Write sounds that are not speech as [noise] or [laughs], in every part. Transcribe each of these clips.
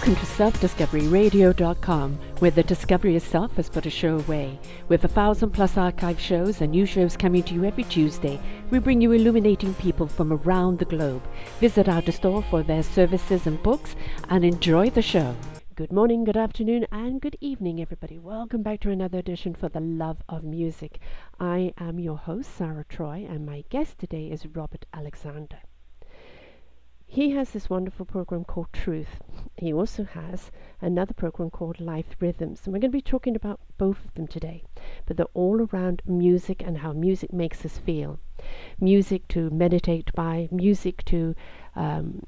Welcome to selfdiscoveryradio.com, where the discovery of self has put a show away. With a thousand plus archive shows and new shows coming to you every Tuesday, we bring you illuminating people from around the globe. Visit our store for their services and books and enjoy the show. Good morning, good afternoon, and good evening, everybody. Welcome back to another edition for the love of music. I am your host, Sarah Troy, and my guest today is Robert Alexander. He has this wonderful program called Truth. He also has another program called Life Rhythms, and we're going to be talking about both of them today. But they're all around music and how music makes us feel. Music to meditate by, music to um,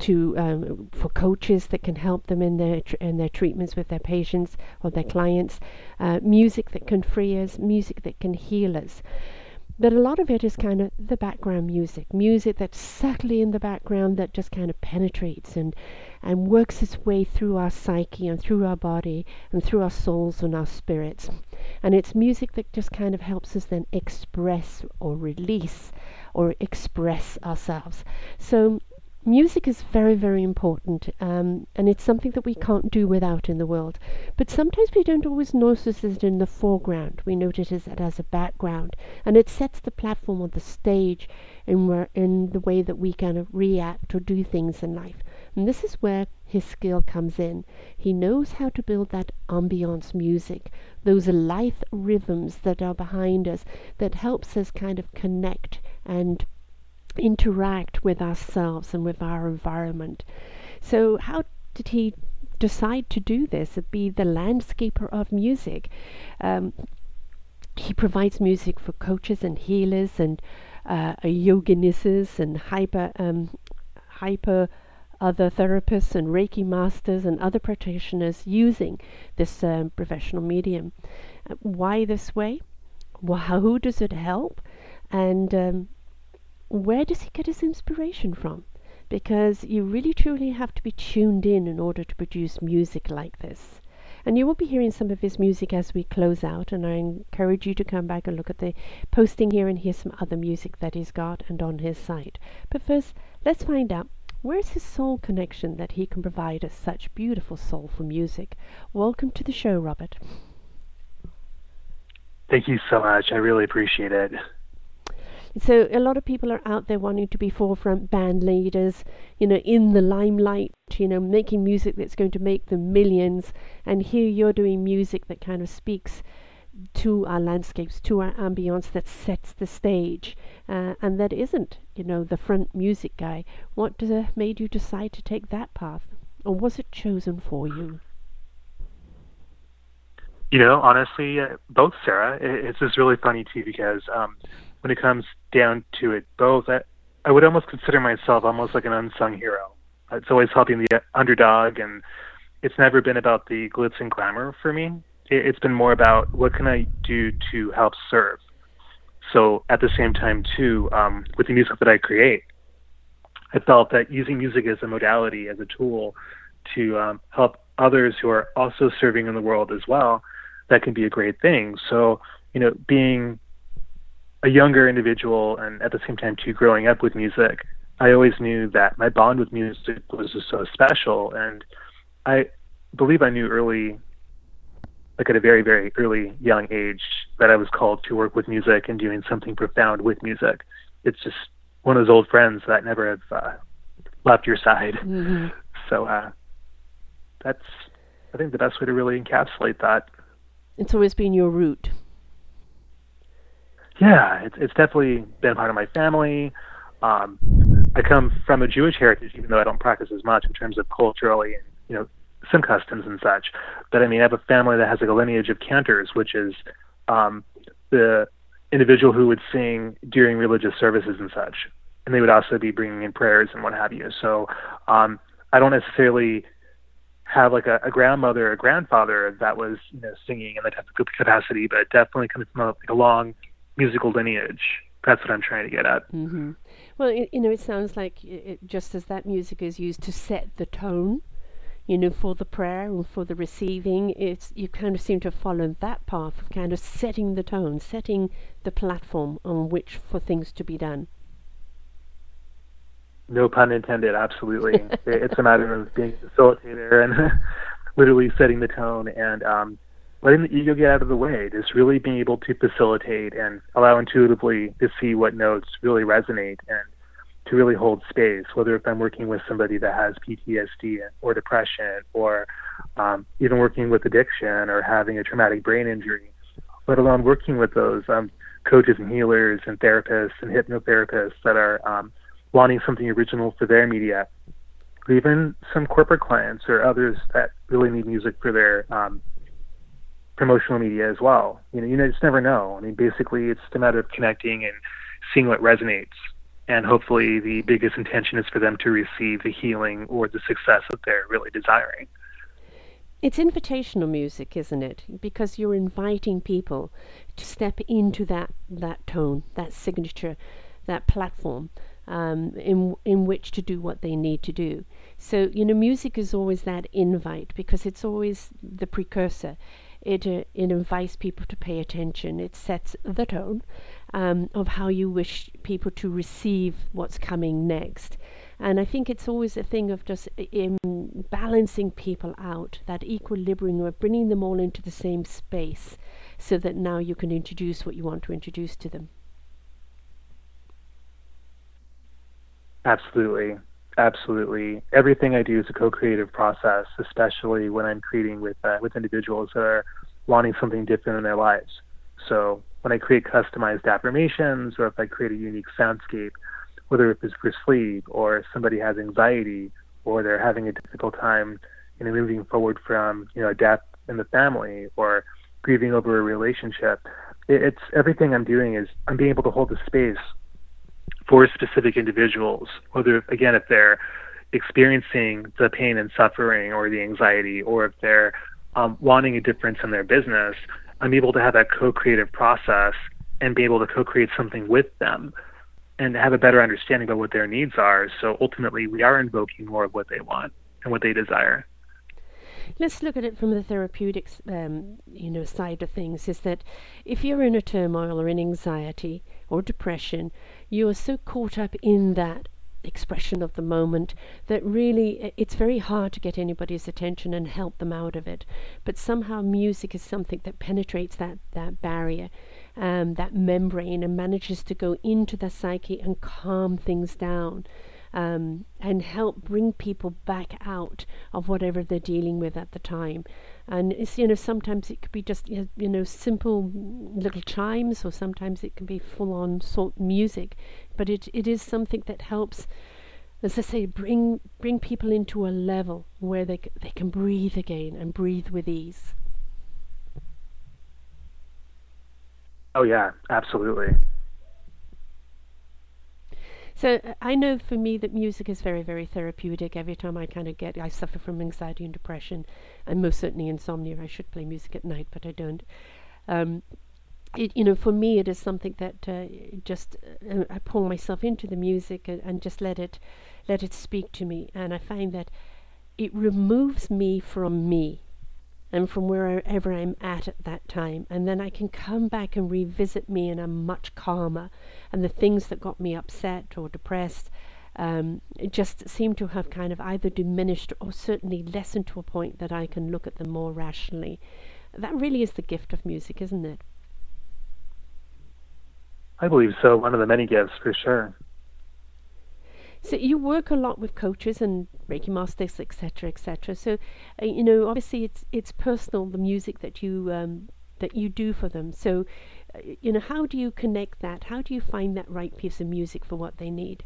to um, for coaches that can help them in their tr- in their treatments with their patients or their clients, uh, music that can free us, music that can heal us. But a lot of it is kind of the background music, music that's subtly in the background that just kind of penetrates and, and works its way through our psyche and through our body and through our souls and our spirits. And it's music that just kind of helps us then express or release or express ourselves. So music is very, very important, um, and it's something that we can't do without in the world. But sometimes we don't always notice it in the foreground. We notice it as a background, and it sets the platform on the stage in, where, in the way that we kind of react or do things in life. And this is where his skill comes in. He knows how to build that ambiance music, those life rhythms that are behind us, that helps us kind of connect and interact with ourselves and with our environment. So, how did he decide to do this? Be the landscaper of music. Um, he provides music for coaches and healers and uh, and hyper um, hyper other therapists and Reiki masters and other practitioners using this um, professional medium. Uh, why this way? Well, who does it help? And um, where does he get his inspiration from? Because you really truly have to be tuned in in order to produce music like this. And you will be hearing some of his music as we close out, and I encourage you to come back and look at the posting here and hear some other music that he's got and on his site. But first, let's find out where's his soul connection that he can provide us such beautiful soulful music. Welcome to the show, Robert. Thank you so much. I really appreciate it. So a lot of people are out there wanting to be forefront band leaders, you know, in the limelight, you know, making music that's going to make them millions. And here you're doing music that kind of speaks to our landscapes, to our ambience that sets the stage, uh, and that isn't, you know, the front music guy. What uh, made you decide to take that path, or was it chosen for you? You know, honestly, uh, both, Sarah. It's just really funny too because um, when it comes down to it, both I, I would almost consider myself almost like an unsung hero. It's always helping the underdog, and it's never been about the glitz and glamour for me. It, it's been more about what can I do to help serve. So at the same time, too, um, with the music that I create, I felt that using music as a modality, as a tool to um, help others who are also serving in the world as well, that can be a great thing. So, you know, being a younger individual and at the same time too growing up with music, I always knew that my bond with music was just so special and I believe I knew early like at a very, very early young age that I was called to work with music and doing something profound with music. It's just one of those old friends that never have uh, left your side. Mm-hmm. [laughs] So uh, that's, I think, the best way to really encapsulate that. It's always been your root. Yeah, it's it's definitely been part of my family. Um, I come from a Jewish heritage, even though I don't practice as much in terms of culturally and you know some customs and such. But I mean, I have a family that has like a lineage of cantors, which is um, the individual who would sing during religious services and such, and they would also be bringing in prayers and what have you. So um, I don't necessarily have like a, a grandmother or grandfather that was you know singing in that type of capacity, but definitely coming from a, like a long musical lineage. That's what I'm trying to get at. Mm-hmm. Well, it, you know, it sounds like it, just as that music is used to set the tone, you know, for the prayer and for the receiving, it's you kind of seem to follow that path of kind of setting the tone, setting the platform on which for things to be done. No pun intended. Absolutely, [laughs] it's a matter of being a facilitator and [laughs] literally setting the tone and um, letting the ego get out of the way. Just really being able to facilitate and allow intuitively to see what notes really resonate and to really hold space. Whether if I'm working with somebody that has PTSD or depression, or um, even working with addiction or having a traumatic brain injury, let alone working with those um, coaches and healers and therapists and hypnotherapists that are um, wanting something original for their media, even some corporate clients or others that really need music for their um, promotional media as well. You know, you just never know. I mean, basically, it's a matter of connecting and seeing what resonates. And hopefully, the biggest intention is for them to receive the healing or the success that they're really desiring. It's invitational music, isn't it? Because you're inviting people to step into that, that tone, that signature, that platform um, in in which to do what they need to do. So you know, music is always that invite because it's always the precursor. It uh, it invites people to pay attention. It sets the tone um, of how you wish people to receive what's coming next. And I think it's always a thing of just um, balancing people out, that equilibrium of bringing them all into the same space so that now you can introduce what you want to introduce to them. Absolutely. Absolutely. Everything I do is a co-creative process, especially when I'm creating with uh, with individuals that are wanting something different in their lives. So when I create customized affirmations or if I create a unique soundscape, whether it's for sleep or somebody has anxiety or they're having a difficult time, you know, moving forward from, you know, death in the family or grieving over a relationship, it's everything I'm doing is I'm being able to hold the space for specific individuals, whether again if they're experiencing the pain and suffering or the anxiety, or if they're um, wanting a difference in their business, I'm able to have that co-creative process and be able to co-create something with them and have a better understanding about what their needs are. So ultimately, we are invoking more of what they want and what they desire. Let's look at it from the therapeutic, um, you know, side of things. Is that if you're in a turmoil or in anxiety or depression, you are so caught up in that expression of the moment that really it's very hard to get anybody's attention and help them out of it. But somehow music is something that penetrates that, that barrier, um, that membrane, and manages to go into the psyche and calm things down um, and help bring people back out of whatever they're dealing with at the time. And it's, you know, sometimes it could be just, you know, simple little chimes, or sometimes it can be full on soul music. But it, it is something that helps, as I say, bring, bring people into a level where they, c- they can breathe again and breathe with ease. Oh, yeah, absolutely. So I know for me that music is very, very therapeutic. Every time I kind of get, I suffer from anxiety and depression, and most certainly insomnia. I should play music at night, but I don't. Um, it, you know, for me, it is something that uh, just uh, I pull myself into the music and, and just let it, let it speak to me, and I find that it removes me from me and from wherever I'm at at that time. And then I can come back and revisit me and I'm much calmer. And the things that got me upset or depressed um, just seem to have kind of either diminished or certainly lessened to a point that I can look at them more rationally. That really is the gift of music, isn't it? I believe so. One of the many gifts, for sure. So you work a lot with coaches and Reiki masters, etc., etc. So, uh, you know, obviously it's it's personal the music that you um, that you do for them. So, uh, you know, how do you connect that? How do you find that right piece of music for what they need?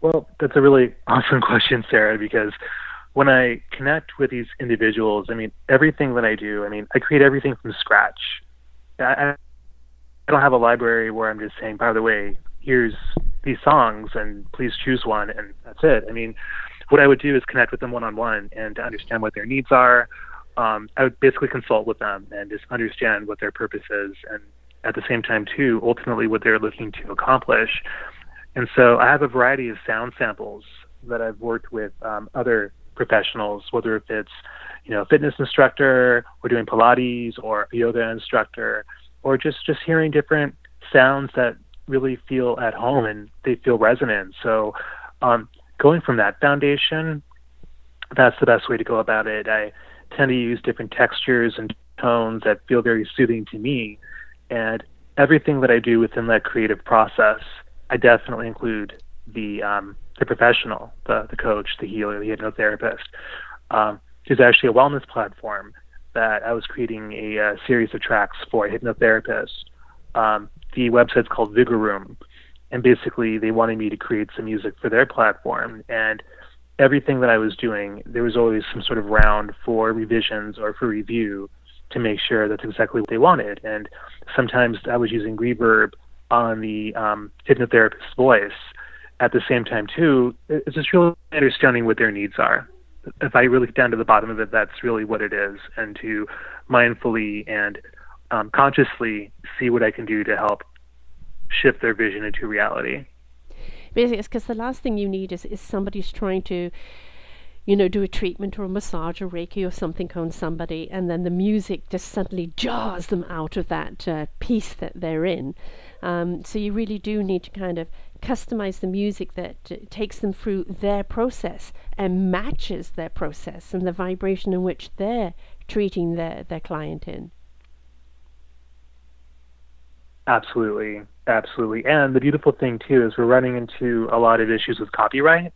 Well, that's a really awesome [laughs] question, Sarah, because when I connect with these individuals, I mean, everything that I do, I mean, I create everything from scratch. I, I don't have a library where I'm just saying, by the way, here's these songs and please choose one and that's it. I mean, what I would do is connect with them one on one and to understand what their needs are. Um, I would basically consult with them and just understand what their purpose is and at the same time too, ultimately what they're looking to accomplish. And so I have a variety of sound samples that I've worked with um, other professionals, whether if it's you know a fitness instructor or doing Pilates or a yoga instructor or just just hearing different sounds that really feel at home and they feel resonant. So, um, going from that foundation, that's the best way to go about it. I tend to use different textures and tones that feel very soothing to me, and everything that I do within that creative process, I definitely include the um, the professional, the the coach, the healer, the hypnotherapist. Um, actually a wellness platform that I was creating a, a series of tracks for a hypnotherapist. Um, the website's called Vigor Room, and basically they wanted me to create some music for their platform. And everything that I was doing, there was always some sort of round for revisions or for review to make sure that's exactly what they wanted. And sometimes I was using reverb on the um, hypnotherapist's voice. At the same time, too, it's just really understanding what their needs are. If I really get down to the bottom of it, that's really what it is, and to mindfully and um, consciously see what I can do to help shift their vision into reality. Basically, because the last thing you need is, is somebody who's trying to you know, do a treatment or a massage or Reiki or something on somebody, and then the music just suddenly jars them out of that uh, peace that they're in. Um, so you really do need to kind of customize the music that takes them through their process and matches their process and the vibration in which they're treating their, their client in. Absolutely, absolutely. And the beautiful thing too is we're running into a lot of issues with copyright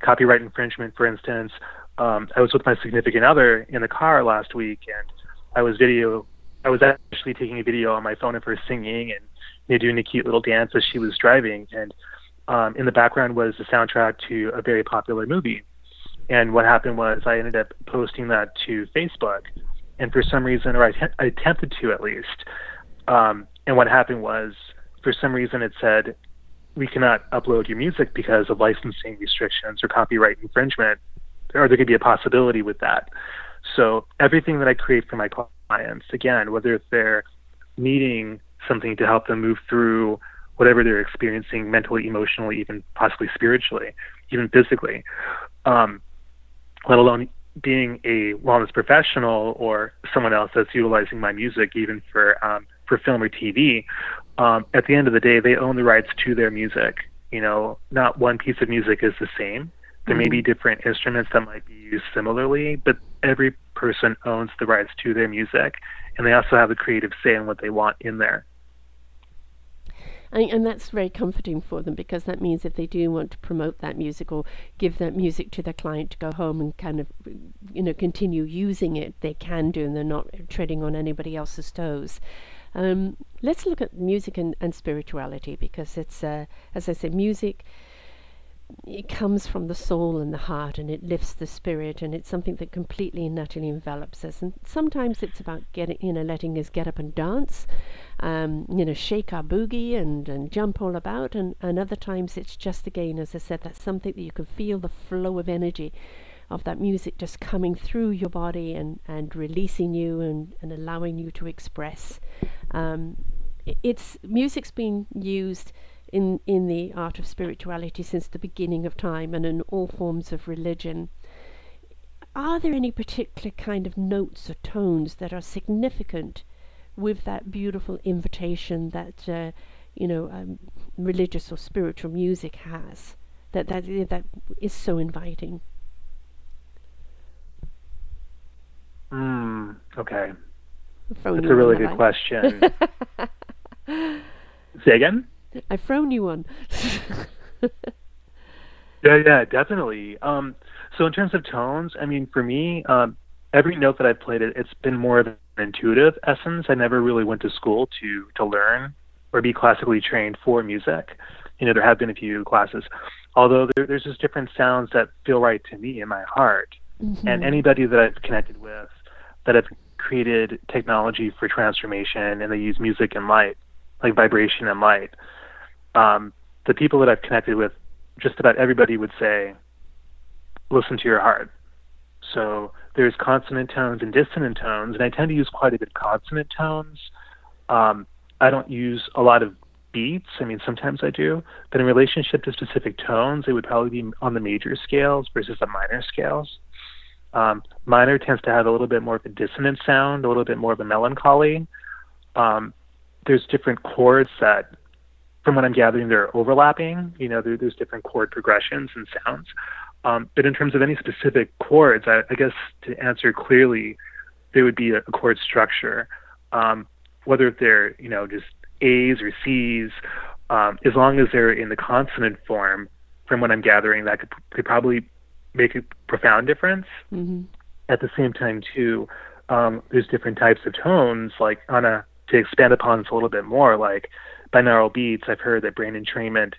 copyright infringement, for instance. Um, I was with my significant other in the car last week, and I was video. I was actually taking a video on my phone of her singing and know, doing a cute little dance as she was driving, and um, in the background was the soundtrack to a very popular movie. And what happened was I ended up posting that to Facebook, and for some reason, or I, attempted to at least. Um, and what happened was, for some reason, it said we cannot upload your music because of licensing restrictions or copyright infringement, or there could be a possibility with that. So everything that I create for my clients, again, whether they're needing something to help them move through whatever they're experiencing mentally, emotionally, even possibly spiritually, even physically, um, let alone being a wellness professional or someone else that's utilizing my music even for um, for film or TV, um, at the end of the day, they own the rights to their music. You know, not one piece of music is the same. There mm-hmm. may be mm-hmm. different instruments that might be used similarly, but every person owns the rights to their music, and they also have a creative say in what they want in there. And, and, that's very comforting for them because that means if they do want to promote that music or give that music to their client to go home and kind of, you know, continue using it, they can do, and they're not treading on anybody else's toes. Um, let's look at music and, and spirituality because it's, uh, as I said, music. It comes from the soul and the heart, and it lifts the spirit, and it's something that completely and utterly envelops us. And sometimes it's about getting, you know, letting us get up and dance, um, you know, shake our boogie and, and jump all about. And, and other times it's just again, as I said, that's something that you can feel the flow of energy of that music just coming through your body and, and releasing you and, and allowing you to express. Um, it's music's been used in in the art of spirituality since the beginning of time and in all forms of religion. Are there any particular kind of notes or tones that are significant with that beautiful invitation that uh, you know um, religious or spiritual music has that that that is so inviting? Hmm. Okay. That's a really good question. [laughs] Say again. I've thrown you one. [laughs] yeah, yeah, definitely. Um, so in terms of tones, I mean, for me, um, every note that I've played, it, it's been more of an intuitive essence. I never really went to school to to learn or be classically trained for music. You know, there have been a few classes, although there, there's just different sounds that feel right to me in my heart. Mm-hmm. And anybody that I've connected with that have created technology for transformation and they use music and light, like vibration and light. Um, the people that I've connected with, just about everybody would say, listen to your heart. So there's consonant tones and dissonant tones, and I tend to use quite a bit consonant tones. Um, I don't use a lot of beats. I mean, sometimes I do, but in relationship to specific tones, it would probably be on the major scales versus the minor scales. Um, minor tends to have a little bit more of a dissonant sound, a little bit more of a melancholy. Um, there's different chords that from what I'm gathering, they're overlapping. You know, there, there's different chord progressions and sounds. Um, but in terms of any specific chords, I, I, guess to answer clearly, there would be a, a chord structure. Um, whether they're you know just A's or C's, um, as long as they're in the consonant form, from what I'm gathering, that could, could probably make a profound difference. Mm-hmm. At the same time, too, um, there's different types of tones. Like on a to expand upon this a little bit more, like binaural beats. I've heard that brain entrainment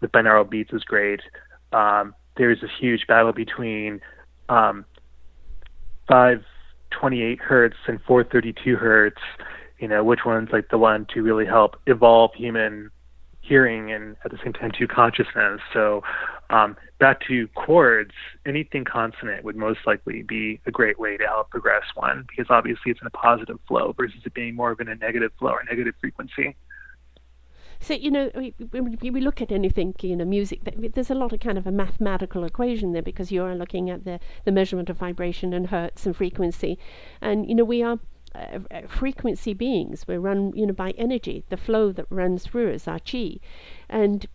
with binaural beats is great. Um, there's this huge battle between um, 528 hertz and 432 hertz. You know, which one's like the one to really help evolve human hearing and at the same time to consciousness. So um, back to chords, anything consonant would most likely be a great way to help progress one because obviously it's in a positive flow versus it being more of in a negative flow or negative frequency. So you know, when we look at anything, you know, music, there's a lot of kind of a mathematical equation there because you are looking at the the measurement of vibration and hertz and frequency, and you know we are uh, uh, frequency beings. We're run, you know, by energy, the flow that runs through us, our chi, and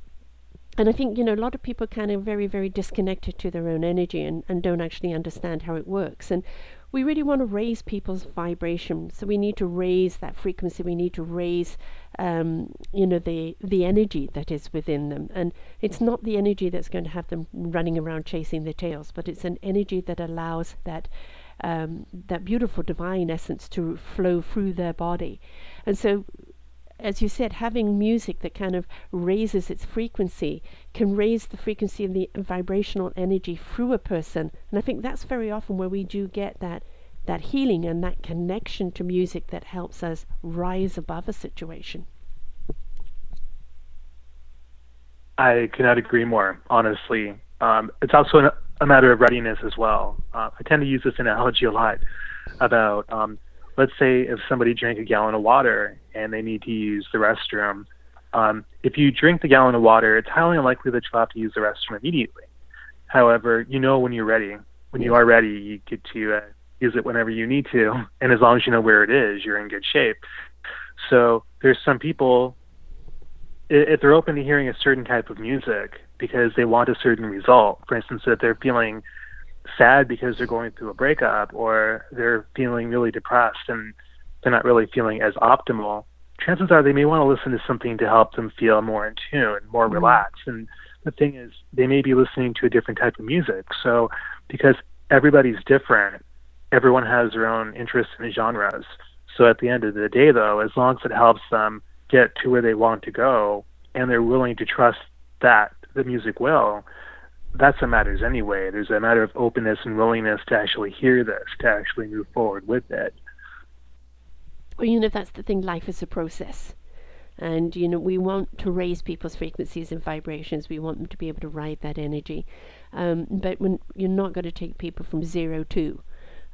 and I think you know a lot of people kind of very very disconnected to their own energy and, and don't actually understand how it works. And we really want to raise people's vibration, so we need to raise that frequency. We need to raise, um, you know, the the energy that is within them. And it's not the energy that's going to have them running around chasing their tails, but it's an energy that allows that um, that beautiful divine essence to flow through their body. And so, as you said, having music that kind of raises its frequency can raise the frequency of the vibrational energy through a person. And I think that's very often where we do get that that healing and that connection to music that helps us rise above a situation. I cannot agree more, honestly. Um, it's also an, a matter of readiness as well. Uh, I tend to use this analogy a lot about, um, let's say, if somebody drank a gallon of water and they need to use the restroom. Um, if you drink the gallon of water, it's highly unlikely that you'll have to use the restroom immediately. However, you know when you're ready. When you are ready, you get to uh, use it whenever you need to, and as long as you know where it is, you're in good shape. So there's some people, if they're open to hearing a certain type of music, because they want a certain result. For instance, if they're feeling sad because they're going through a breakup or they're feeling really depressed and they're not really feeling as optimal, chances are they may want to listen to something to help them feel more in tune, more mm-hmm. relaxed. And the thing is, they may be listening to a different type of music. So, because everybody's different, everyone has their own interests and genres. So, at the end of the day, though, as long as it helps them get to where they want to go and they're willing to trust that the music well, that's what matters anyway. There's a matter of openness and willingness to actually hear this, to actually move forward with it. Well, you know, that's the thing. Life is a process. And, you know, we want to raise people's frequencies and vibrations. We want them to be able to ride that energy. Um, but when you're not going to take people from zero to,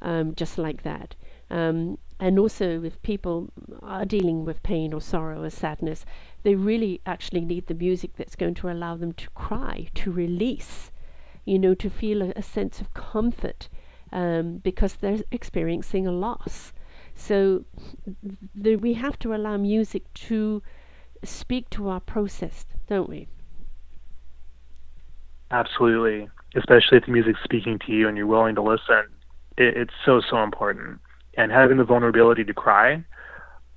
um, just like that. Um, and also, if people are dealing with pain or sorrow or sadness, they really actually need the music that's going to allow them to cry, to release, you know, to feel a, a sense of comfort um, because they're experiencing a loss. So the, we have to allow music to speak to our process, don't we? Absolutely, especially if the music's speaking to you and you're willing to listen. It, it's so so important, and having the vulnerability to cry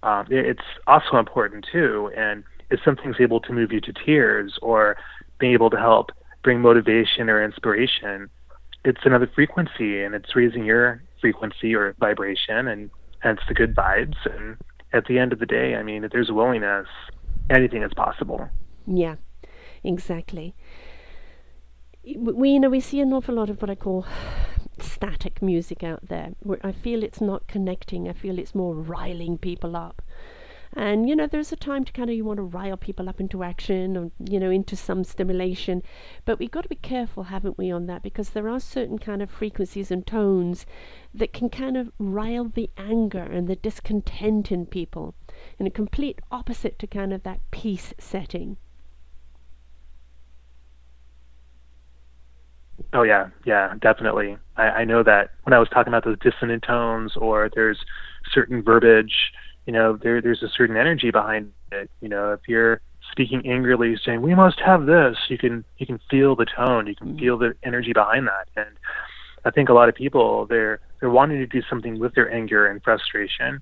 um, it's also important too. And if something's able to move you to tears or being able to help bring motivation or inspiration, it's another frequency and it's raising your frequency or vibration and hence the good vibes. And at the end of the day, I mean, if there's willingness, anything is possible. Yeah, exactly. We, you know, we see an awful lot of what I call static music out there I feel it's not connecting. I feel it's more riling people up. And you know, there's a time to kind of you want to rile people up into action or you know into some stimulation, but we've got to be careful, haven't we, on that because there are certain kind of frequencies and tones that can kind of rile the anger and the discontent in people, in a complete opposite to kind of that peace setting. Oh yeah, yeah, definitely. I, I know that when I was talking about those dissonant tones or there's certain verbiage, you know, there there's a certain energy behind it. You know, if you're speaking angrily, saying, "We must have this," you can you can feel the tone, you can mm-hmm. feel the energy behind that, and I think a lot of people they're they're wanting to do something with their anger and frustration,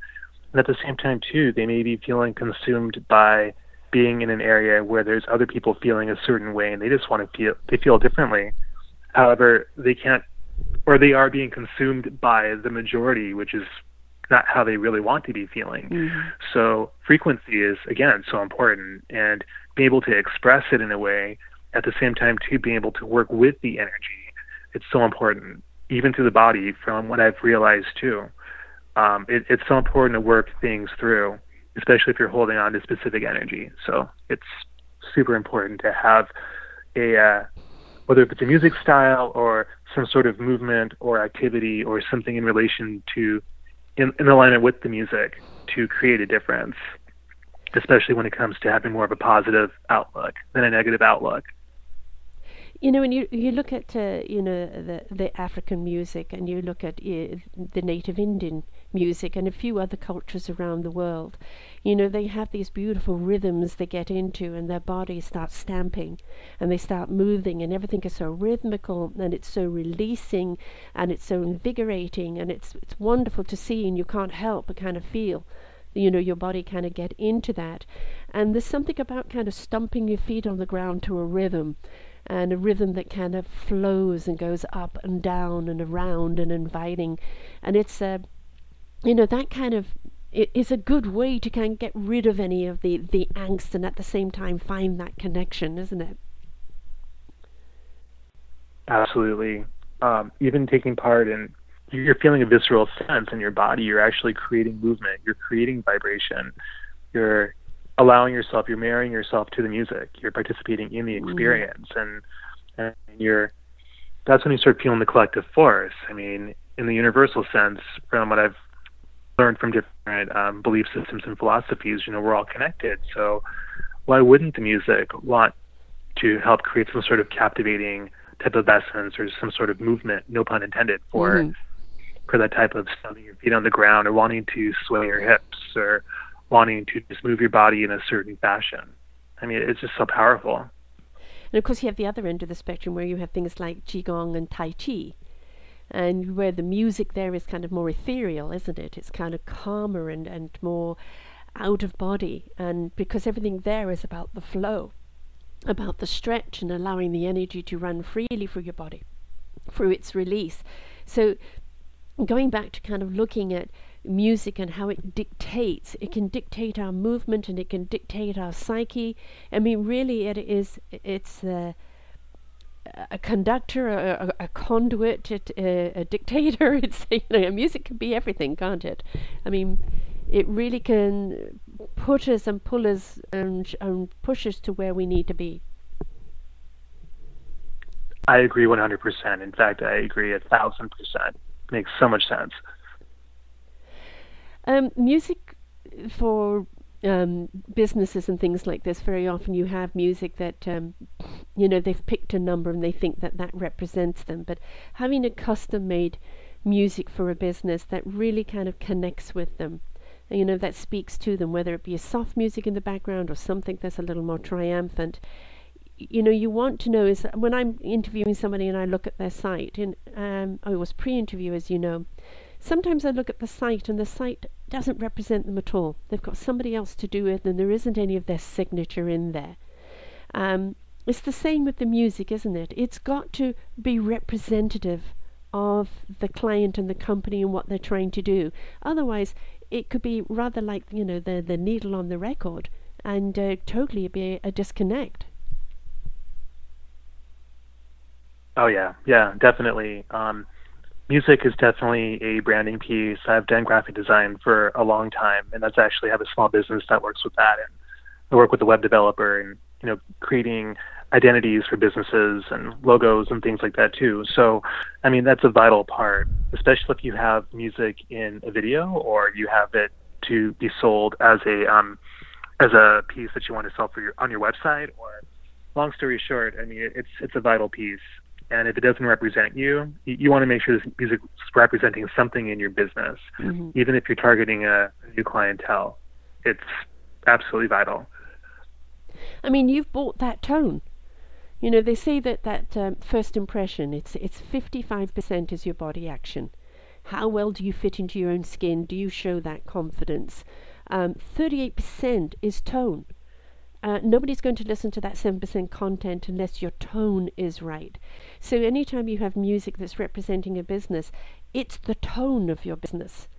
and at the same time too, they may be feeling consumed by being in an area where there's other people feeling a certain way, and they just want to feel they feel differently. However, they can't, or they are being consumed by the majority, which is not how they really want to be feeling. Mm-hmm. So frequency is again so important, and being able to express it in a way at the same time to being able to work with the energy. It's so important even to the body, from what I've realized too. Um, it, it's so important to work things through, especially if you're holding on to specific energy. So it's super important to have a, uh, whether it's a music style or some sort of movement or activity or something in relation to, in, in alignment with the music to create a difference, especially when it comes to having more of a positive outlook than a negative outlook. You know, when you you look at uh, you know the the African music, and you look at uh, the native Indian music, and a few other cultures around the world, you know they have these beautiful rhythms they get into, and their bodies start stamping, and they start moving, and everything is so rhythmical, and it's so releasing, and it's so invigorating, and it's it's wonderful to see, and you can't help but kind of feel you know your body kind of get into that. And there's something about kind of stumping your feet on the ground to a rhythm and a rhythm that kind of flows and goes up and down and around and inviting. And it's a, you know, that kind of it is a good way to kind of get rid of any of the, the angst and at the same time find that connection, isn't it? Absolutely. Um, even taking part in, you're feeling a visceral sense in your body. You're actually creating movement. You're creating vibration. You're allowing yourself, you're marrying yourself to the music. You're participating in the mm-hmm. experience, mm. and and you're. That's when you start feeling the collective force. I mean, in the universal sense, from what I've learned from different um, belief systems and philosophies, you know, we're all connected. So, why wouldn't the music want to help create some sort of captivating type of essence or some sort of movement, no pun intended, for mm-hmm. for that type of stomping your feet on the ground or wanting to sway your hips or wanting to just move your body in a certain fashion. I mean, it's just so powerful. And of course, you have the other end of the spectrum where you have things like Qigong and Tai Chi, and where the music there is kind of more ethereal, isn't it? It's kind of calmer and, and more out of body, and because everything there is about the flow, about the stretch and allowing the energy to run freely through your body, through its release. So, going back to kind of looking at music and how it dictates. It can dictate our movement and it can dictate our psyche. I mean, really, it is. It's a, a conductor, a, a, a conduit, a, a, dictator. [laughs] It's you know, music can be everything, can't it? I mean, it really can put us and pull us and, and push us to where we need to be. I agree 100%. In fact, I agree a thousand percent. Makes so much sense. Um, music for um, businesses and things like this, very often you have music that, um, you know, they've picked a number and they think that that represents them. But having a custom made music for a business that really kind of connects with them, you know, that speaks to them, whether it be a soft music in the background or something that's a little more triumphant. You know, you want to know is when I'm interviewing somebody and I look at their site, and um, I was pre interview, as you know, sometimes I look at the site and the site doesn't represent them at all. They've got somebody else to do it, and there isn't any of their signature in there. Um, it's the same with the music, isn't it? It's got to be representative of the client and the company and what they're trying to do. Otherwise, it could be rather like you know the the needle on the record, and uh, totally be a, disconnect. Oh yeah, yeah, definitely. Um, music is definitely a branding piece. I've done graphic design for a long time, and that's actually I have a small business that works with that. And I work with a web developer and you know creating identities for businesses and logos and things like that too. So, I mean, that's a vital part, especially if you have music in a video or you have it to be sold as a um, as a piece that you want to sell for your on your website. Or, long story short, I mean, it's it's a vital piece and if it doesn't represent you, you, you want to make sure this music is representing something in your business, mm-hmm. even if you're targeting a, a new clientele. It's absolutely vital. I mean, you've bought that tone. You know, they say that that um, first impression, it's it's 55% is your body action. How well do you fit into your own skin? Do you show that confidence? Um, 38% is tone. Uh, nobody's going to listen to that 7% content unless your tone is right. So, anytime you have music that's representing a business, it's the tone of your business.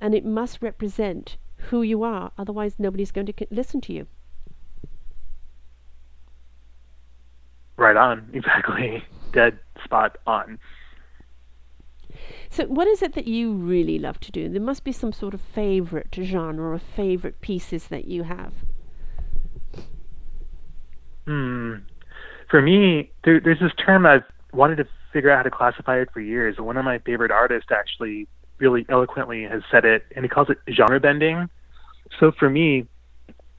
And it must represent who you are, otherwise, nobody's going to listen to you. Right on, [laughs] exactly. Dead spot on. So, what is it that you really love to do? There must be some sort of favorite genre or favorite pieces that you have. Hmm. For me, there, there's this term I've wanted to figure out how to classify it for years. One of my favorite artists actually really eloquently has said it, and he calls it genre bending. So for me,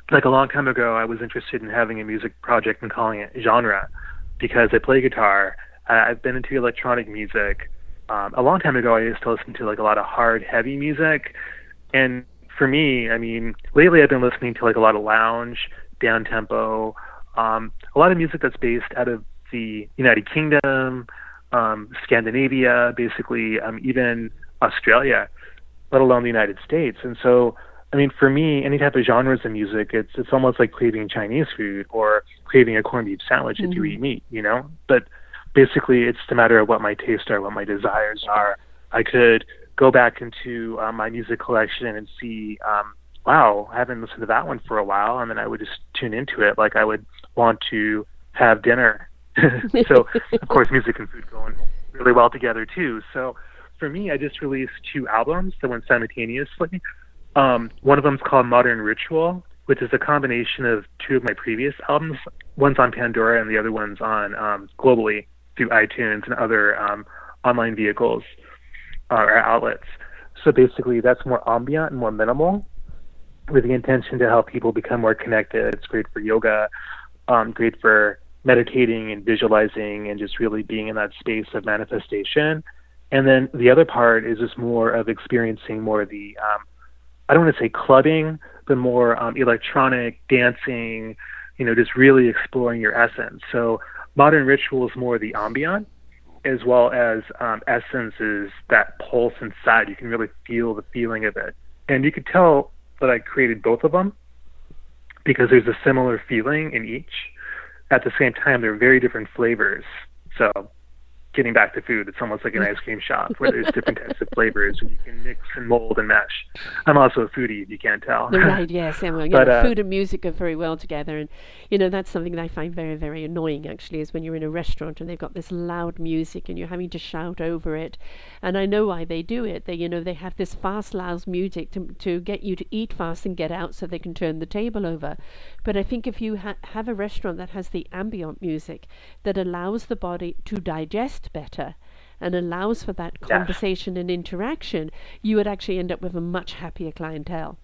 like a long time ago, I was interested in having a music project and calling it genre because I play guitar. I've been into electronic music. Um, a long time ago, I used to listen to like a lot of hard, heavy music, and for me, I mean, lately I've been listening to like a lot of lounge, down tempo, um, a lot of music that's based out of the United Kingdom, um, Scandinavia, basically, um, even Australia, let alone the United States. And so, I mean, for me, any type of genres of music, it's it's almost like craving Chinese food or craving a corned beef sandwich mm-hmm. if you mm-hmm. eat meat, you know. But basically, it's a matter of what my tastes are, what my desires are. I could go back into uh, my music collection and see um, wow, I haven't listened to that one for a while, and then I would just tune into it like I would want to have dinner. [laughs] so of course, music and food go really well together too. So for me, I just released two albums that went simultaneously. Um, one of them is called Modern Ritual, which is a combination of two of my previous albums. One's on Pandora, and the other one's on um, globally through iTunes and other um, online vehicles uh, or outlets. So basically, that's more ambient and more minimal with the intention to help people become more connected. It's great for yoga, um, great for meditating and visualizing and just really being in that space of manifestation. And then the other part is just more of experiencing more of the, um, I don't want to say clubbing, but more um, electronic dancing, you know, just really exploring your essence. So modern ritual is more the ambient as well as um, essence is that pulse inside. You can really feel the feeling of it. And you could tell that I created both of them because there's a similar feeling in each. At the same time, they're very different flavors. So getting back to food, it's almost like an ice cream shop where there's different [laughs] types of flavors and you can mix and mold and mesh. I'm also a foodie, if you can't tell. right, yes. And well, you but, know, uh, food and music go very well together. And, you know, that's something that I find very, very annoying, actually, is when you're in a restaurant and they've got this loud music and you're having to shout over it. And I know why they do it. They, you know, they have this fast, loud music to, to get you to eat fast and get out so they can turn the table over. But I think if you ha- have a restaurant that has the ambient music that allows the body to digest better and allows for that conversation and interaction, you would actually end up with a much happier clientele.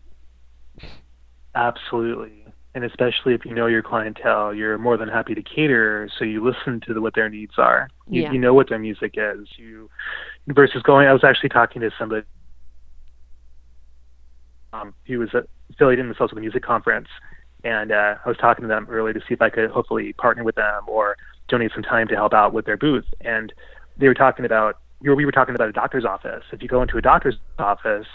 Absolutely. And especially if you know your clientele, you're more than happy to cater. So you listen to the, what their needs are. You, yeah. you know what their music is. You versus going. I was actually talking to somebody um, who was affiliated themselves with a music conference, and uh, I was talking to them earlier to see if I could hopefully partner with them or donate some time to help out with their booth. And they were talking about, we were talking about a doctor's office. If you go into a doctor's office,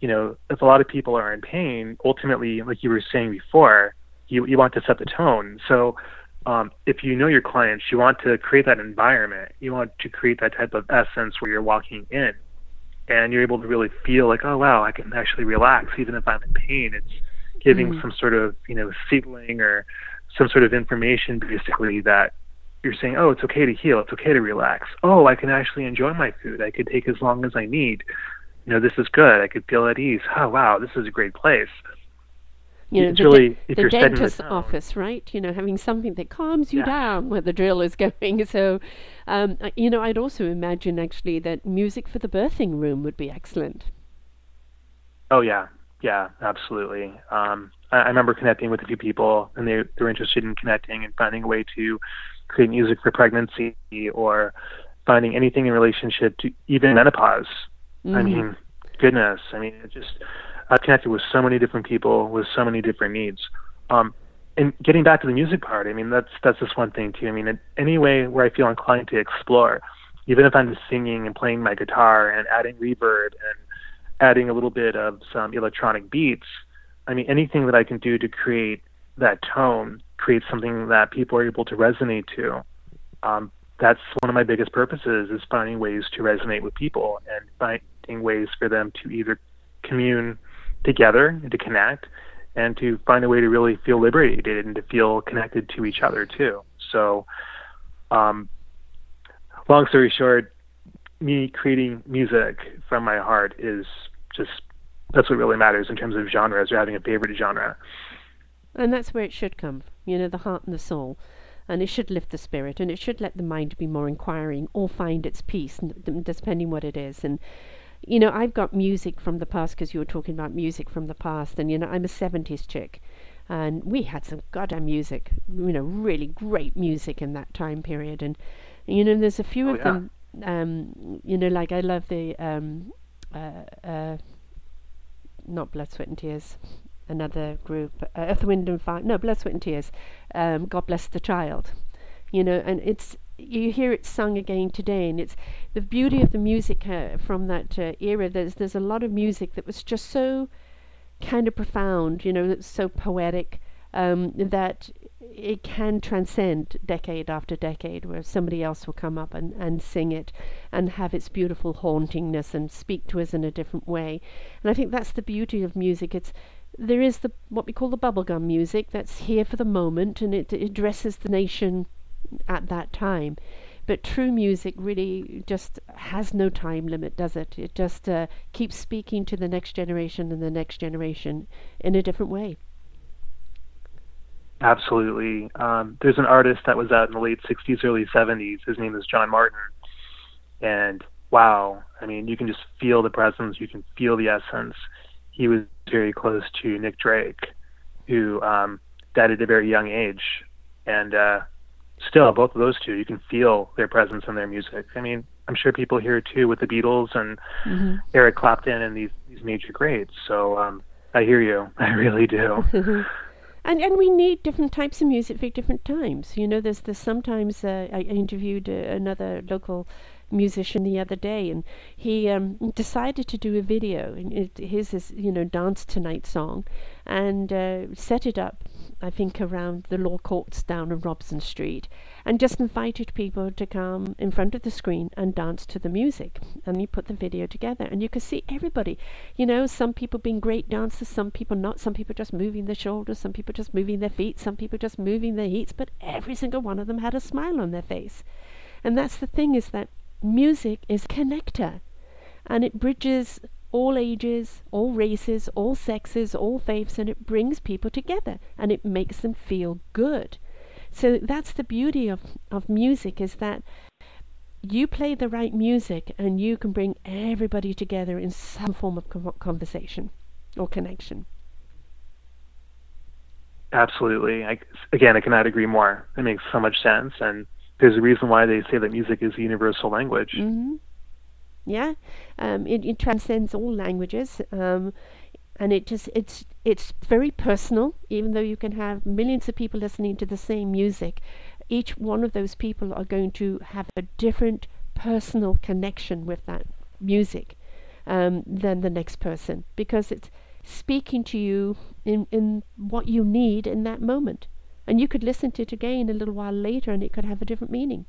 you know, if a lot of people are in pain, ultimately, like you were saying before, you, you want to set the tone. So um, if you know your clients, you want to create that environment. You want to create that type of essence where you're walking in and you're able to really feel like, oh, wow, I can actually relax even if I'm in pain. It's giving mm. some sort of you know seedling or some sort of information basically that you're saying oh it's okay to heal it's okay to relax oh i can actually enjoy my food i could take as long as i need you know this is good i could feel at ease oh wow this is a great place you know, it's the, really, the dentist's office, right? You know, having something that calms you yeah. down where the drill is [laughs] going. So, um, you know, I'd also imagine actually that music for the birthing room would be excellent. Oh yeah, yeah, absolutely. Um, I, I remember connecting with a few people, and they they were interested in connecting and finding a way to create music for pregnancy or finding anything in relationship to even menopause. Mm-hmm. I mean, goodness, I mean, it just I've connected with so many different people with so many different needs. Um, and getting back to the music part, I mean, that's that's just one thing too. I mean, in any way where I feel inclined to explore, even if I'm just singing and playing my guitar and adding reverb and adding a little bit of some electronic beats. I mean, anything that I can do to create that tone, creates something that people are able to resonate to. Um, that's one of my biggest purposes is finding ways to resonate with people and finding ways for them to either commune together and to connect and to find a way to really feel liberated and to feel connected to each other too. So, um, long story short, me creating music from my heart is just that's what really matters in terms of genres or having a favorite genre. And that's where it should come, you know, the heart and the soul. And it should lift the spirit and it should let the mind be more inquiring or find its peace, depending what it is. And you know, I've got music from the past because you were talking about music from the past, and you know, I'm a 70s chick. And we had some goddamn music, you know, really great music in that time period. And, you know, there's a few oh, of yeah. them, um, you know, like I love the, um, uh, uh, not Blood, Sweat and Tears, another group, uh, Earth, Wind and Fire, no, Blood, Sweat and Tears, um, God Bless the Child. You know, and it's, you hear it sung again today, and it's the beauty of the music uh, from that uh, era. There's there's a lot of music that was just so kind of profound, you know, that's so poetic um, that it can transcend decade after decade, where somebody else will come up and, and sing it and have its beautiful hauntingness and speak to us in a different way. And I think that's the beauty of music. It's there is the what we call the bubblegum music that's here for the moment and it, it addresses the nation at that time. But true music really just has no time limit, does it? It just uh, keeps speaking to the next generation and the next generation in a different way. Absolutely. Um, there's an artist that was out in the late 60s, early 70s. His name is John Martyn. And wow, I mean, you can just feel the presence, you can feel the essence. He was very close to Nick Drake, who um, died at a very young age. And uh, still, both of those two, you can feel their presence in their music. I mean, I'm sure people hear it too with the Beatles and mm-hmm. Eric Clapton and these these major greats. So um, I hear you. [laughs] I really do. [laughs] and and we need different types of music for different times. You know, there's there's sometimes uh, I interviewed uh, another local musician the other day, and he um, decided to do a video. And it, his is you know dance tonight song, and uh, set it up. I think around the law courts down on Robson Street, and just invited people to come in front of the screen and dance to the music. And he put the video together, and you could see everybody. You know, some people being great dancers, some people not. Some people just moving their shoulders, some people just moving their feet, some people just moving their hips. But every single one of them had a smile on their face. And that's the thing is that music is a connector and it bridges all ages, all races, all sexes, all faiths, and it brings people together and it makes them feel good. So that's the beauty of, of music is that you play the right music and you can bring everybody together in some form of conversation or connection. Absolutely. I, again, I cannot agree more. It makes so much sense. And there's a reason why they say that music is a universal language. Mm-hmm. Yeah, um, it, it, transcends all languages, um, and it just it's it's very personal. Even though you can have millions of people listening to the same music, each one of those people are going to have a different personal connection with that music um, than the next person because it's speaking to you in in what you need in that moment. And you could listen to it again a little while later and it could have a different meaning.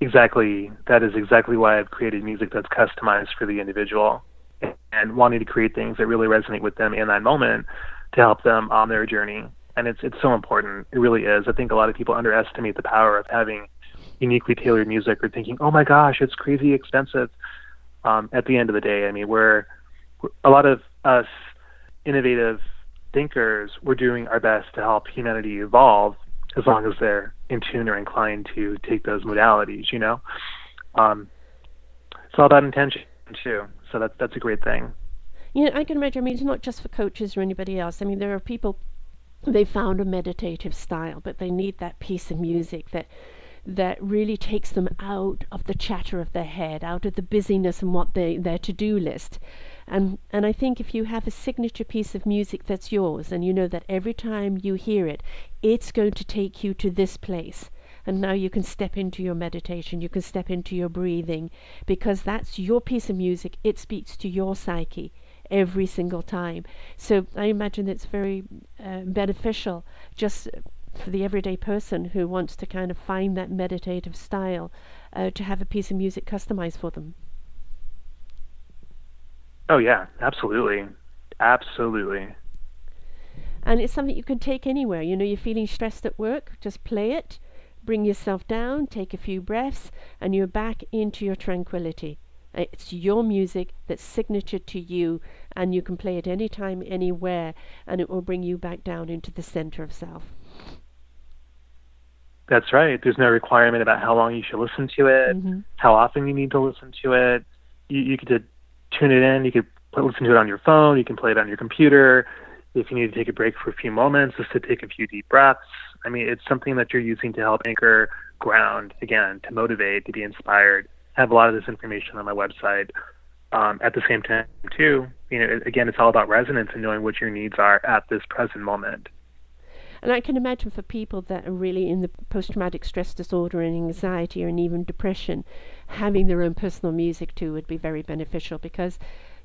Exactly. That is exactly why I've created music that's customized for the individual and wanting to create things that really resonate with them in that moment to help them on their journey. And it's it's so important. It really is. I think a lot of people underestimate the power of having uniquely tailored music or thinking, "Oh my gosh, it's crazy expensive." Um, at the end of the day, I mean, we're, we're a lot of us innovative thinkers, we're doing our best to help humanity evolve as long as they're in tune or inclined to take those modalities, you know? Um, it's all about intention, too. So that's, that's a great thing. You know, I can imagine, I mean, it's not just for coaches or anybody else. I mean, there are people, they found a meditative style, but they need that piece of music that that really takes them out of the chatter of their head, out of the busyness and what they their to-do list, And and I think if you have a signature piece of music that's yours and you know that every time you hear it, it's going to take you to this place. And now you can step into your meditation, you can step into your breathing, because that's your piece of music. It speaks to your psyche every single time. So I imagine it's very uh, beneficial just for the everyday person who wants to kind of find that meditative style uh, to have a piece of music customized for them. Oh yeah, absolutely, absolutely. And it's something you can take anywhere. You know, you're feeling stressed at work, just play it, bring yourself down, take a few breaths, and you're back into your tranquility. It's your music that's signature to you, and you can play it anytime, anywhere, and it will bring you back down into the center of self. That's right. There's no requirement about how long you should listen to it, mm-hmm. how often you need to listen to it. You, you could tune it in. You could listen to it on your phone. You can play it on your computer. If you need to take a break for a few moments, just to take a few deep breaths. I mean, it's something that you're using to help anchor ground again, to motivate, to be inspired. I have a lot of this information on my website. Um, at the same time, too, you know, again, it's all about resonance and knowing what your needs are at this present moment. And I can imagine for people that are really in the post traumatic stress disorder and anxiety and even depression, having their own personal music too would be very beneficial because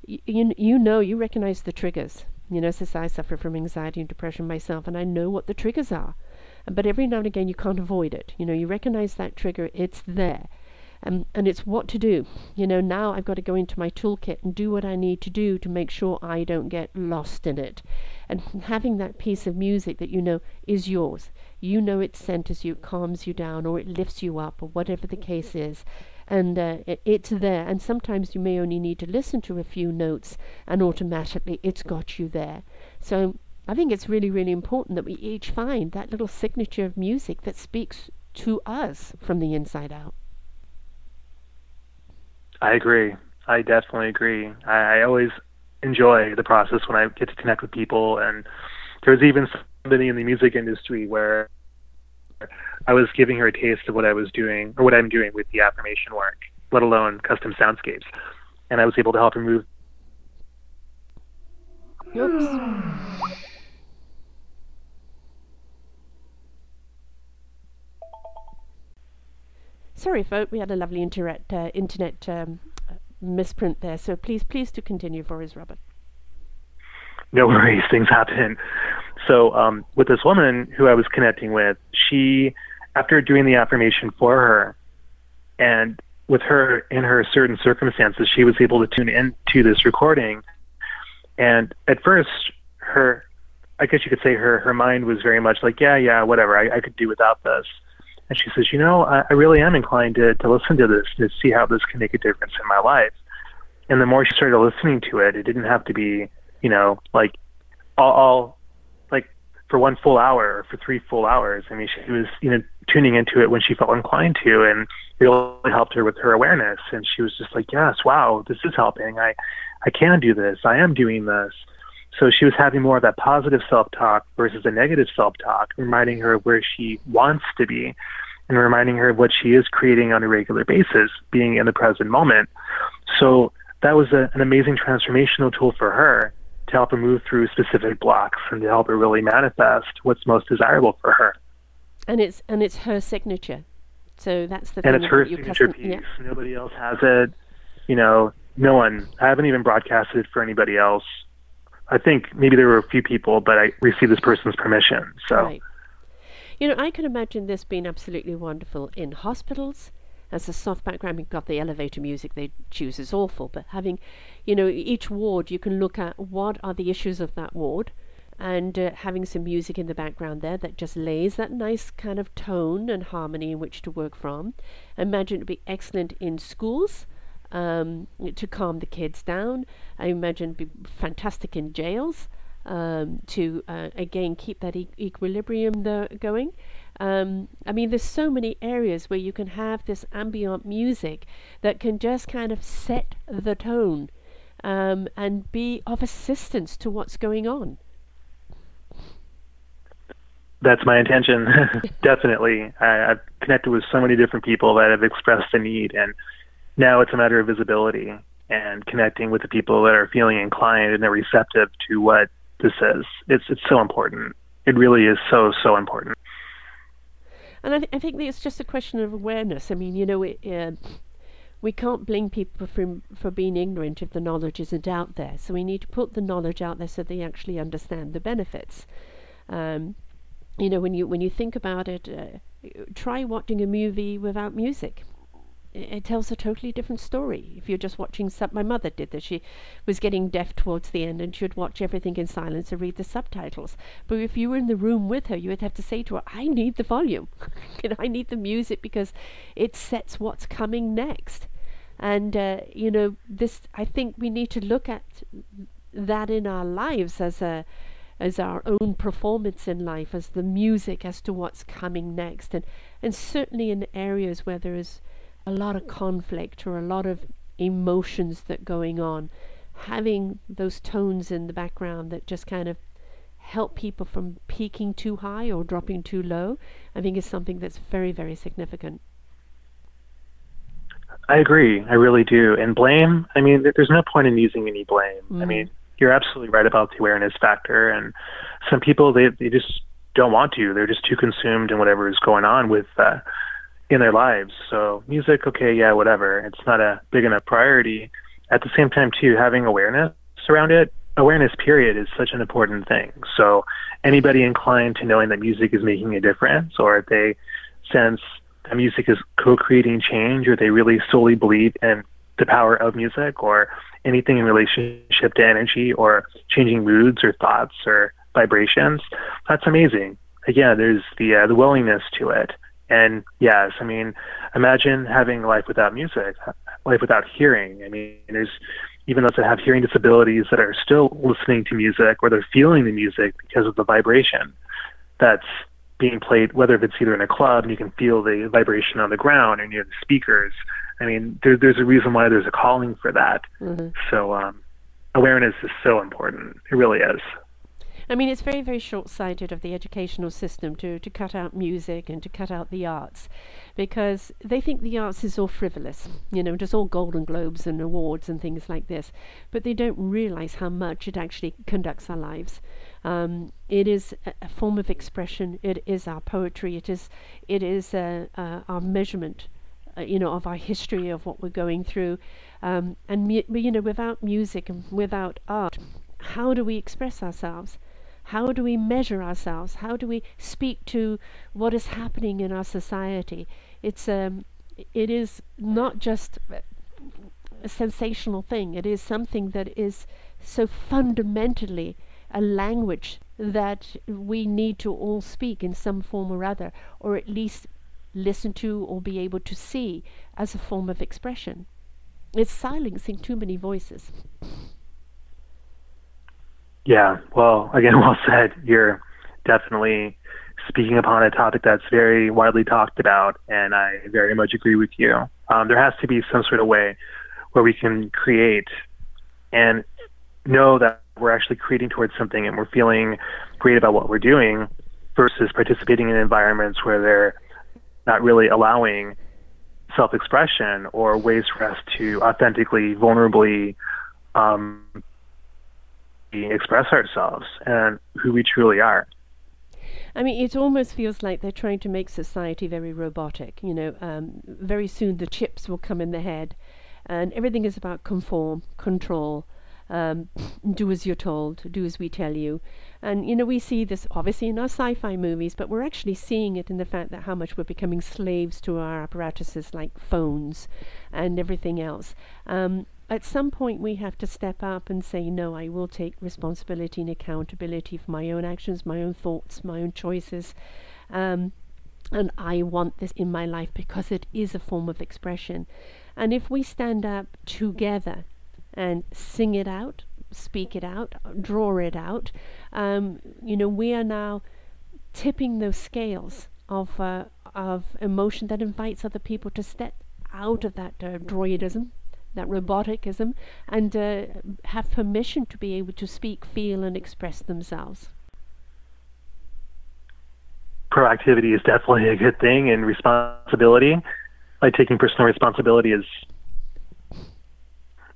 y- you, you know, you recognize the triggers. You know, since I suffer from anxiety and depression myself, and I know what the triggers are. But every now and again, you can't avoid it. You know, you recognize that trigger, it's there. Um, and it's what to do. You know, now I've got to go into my toolkit and do what I need to do to make sure I don't get lost in it. And having that piece of music that you know is yours, you know it centers you, it calms you down, or it lifts you up, or whatever the case is. And uh, it, it's there. And sometimes you may only need to listen to a few notes, and automatically it's got you there. So I think it's really, really important that we each find that little signature of music that speaks to us from the inside out. I agree. I definitely agree. I, I always enjoy the process when I get to connect with people. And there was even somebody in the music industry where I was giving her a taste of what I was doing or what I'm doing with the affirmation work, let alone custom soundscapes. And I was able to help her move. Oops. Sorry, folks, we had a lovely internet, uh, internet um, misprint there. So please, please to continue for us, Robert. No worries, things happen. So um, with this woman who I was connecting with, she, after doing the affirmation for her, and with her in her certain circumstances, she was able to tune into this recording. And at first, her, I guess you could say her her mind was very much like, yeah, yeah, whatever, I, I could do without this. And she says, you know, I, I really am inclined to, to listen to this to see how this can make a difference in my life. And the more she started listening to it, it didn't have to be, you know, like all, all for one full hour or for three full hours. I mean, she was, you know, tuning into it when she felt inclined to, and it really helped her with her awareness. And she was just like, yes, wow, this is helping. I, I can do this. I am doing this. So she was having more of that positive self talk versus a negative self talk, reminding her of where she wants to be and reminding her of what she is creating on a regular basis, being in the present moment. So that was a, an amazing transformational tool for her to help her move through specific blocks and to help her really manifest what's most desirable for her. And it's and it's her signature. So that's the and it's her signature custom, piece. Yeah. Nobody else has it. You know, no one. I haven't even broadcasted it for anybody else. I think maybe there were a few people, but I received this person's permission. So, right. you know, I can imagine this being absolutely wonderful in hospitals. As a soft background, we've got the elevator music they choose is awful, but having, you know, each ward, you can look at what are the issues of that ward, and uh, having some music in the background there that just lays that nice kind of tone and harmony in which to work from. I imagine it would be excellent in schools um, to calm the kids down. I imagine it'd be fantastic in jails um, to uh, again keep that e- equilibrium going. Um, I mean, there's so many areas where you can have this ambient music that can just kind of set the tone um, and be of assistance to what's going on. That's my intention. [laughs] Definitely. I, I've connected with so many different people that have expressed the need, and now it's a matter of visibility. and connecting with the people that are feeling inclined and they're receptive to what this is. It's it's so important. It really is so so important. And I, th- I think it's just a question of awareness. I mean, you know, it, uh, we can't blame people for for being ignorant if the knowledge isn't out there. So we need to put the knowledge out there so they actually understand the benefits. Um, you know, when you when you think about it, uh, try watching a movie without music it tells a totally different story. If you're just watching sub, my mother did this. She was getting deaf towards the end, and she would watch everything in silence and read the subtitles. But if you were in the room with her, you would have to say to her, "I need the volume, [laughs] know, I need the music because it sets what's coming next." And uh, you know, this I think we need to look at that in our lives as a as our own performance in life, as the music, as to what's coming next, and and certainly in areas where there is a lot of conflict or a lot of emotions that going on, having those tones in the background that just kind of help people from peaking too high or dropping too low, I think is something that's very, very significant. I agree. I really do. And blame, I mean, there's no point in using any blame. Mm. I mean, you're absolutely right about the awareness factor. And some people, they, they just don't want to. They're just too consumed in whatever is going on with uh, in their lives. So music, okay, yeah, whatever. It's not a big enough priority. At the same time, too, having awareness around it, awareness period is such an important thing. So anybody inclined to knowing that music is making a difference, or if they sense that music is co-creating change, or they really solely believe in the power of music, or anything in relationship to energy, or changing moods, or thoughts, or vibrations, that's amazing. Again, there's the uh, the willingness to it and yes, I mean, imagine having life without music, life without hearing. I mean, there's even those that have hearing disabilities that are still listening to music or they're feeling the music because of the vibration that's being played, whether if it's either in a club and you can feel the vibration on the ground or near the speakers. I mean, there, there's a reason why there's a calling for that. Mm-hmm. So um, awareness is so important. It really is. I mean, it's very, very short sighted of the educational system to, to cut out music and to cut out the arts because they think the arts is all frivolous, you know, just all Golden Globes and awards and things like this. But they don't realize how much it actually conducts our lives. Um, it is a, form of expression, it is our poetry, it is, it is uh, uh, our measurement. Uh, you know, of our history of what we're going through, um, and mu- you know, without music and without art, how do we express ourselves? How do we measure ourselves? How do we speak to what is happening in our society? It's um, it is not just a sensational thing. It is something that is so fundamentally a language that we need to all speak in some form or other, or at least listen to or be able to see as a form of expression. It's silencing too many voices. Yeah, well, again, [laughs] well said. You're definitely speaking upon a topic that's very widely talked about, and I very much agree with you. Um, there has to be some sort of way where we can create and know that we're actually creating towards something and we're feeling great about what we're doing versus participating in environments where they're not really allowing self expression or ways for us to authentically, vulnerably um, express ourselves and who we truly are. I mean, it almost feels like they're trying to make society very robotic. You know, um, very soon the chips will come in the head, and everything is about conform, control, um, do as you're told, do as we tell you. And, you know, we see this obviously in our sci fi movies, but we're actually seeing it in the fact that how much we're becoming slaves to our apparatuses like phones and everything else. Um, at some point we have to step up and say, no, I will take responsibility and accountability for my own actions, my own thoughts, my own choices. Um, and I want this in my life because it is a form of expression. And if we stand up together and sing it out, speak it out, draw it out, um, you know, we are now tipping those scales of uh, of emotion that invites other people to step out of that uh, droidism that roboticism, and uh, have permission to be able to speak, feel, and express themselves. Proactivity is definitely a good thing, and responsibility, like taking personal responsibility, is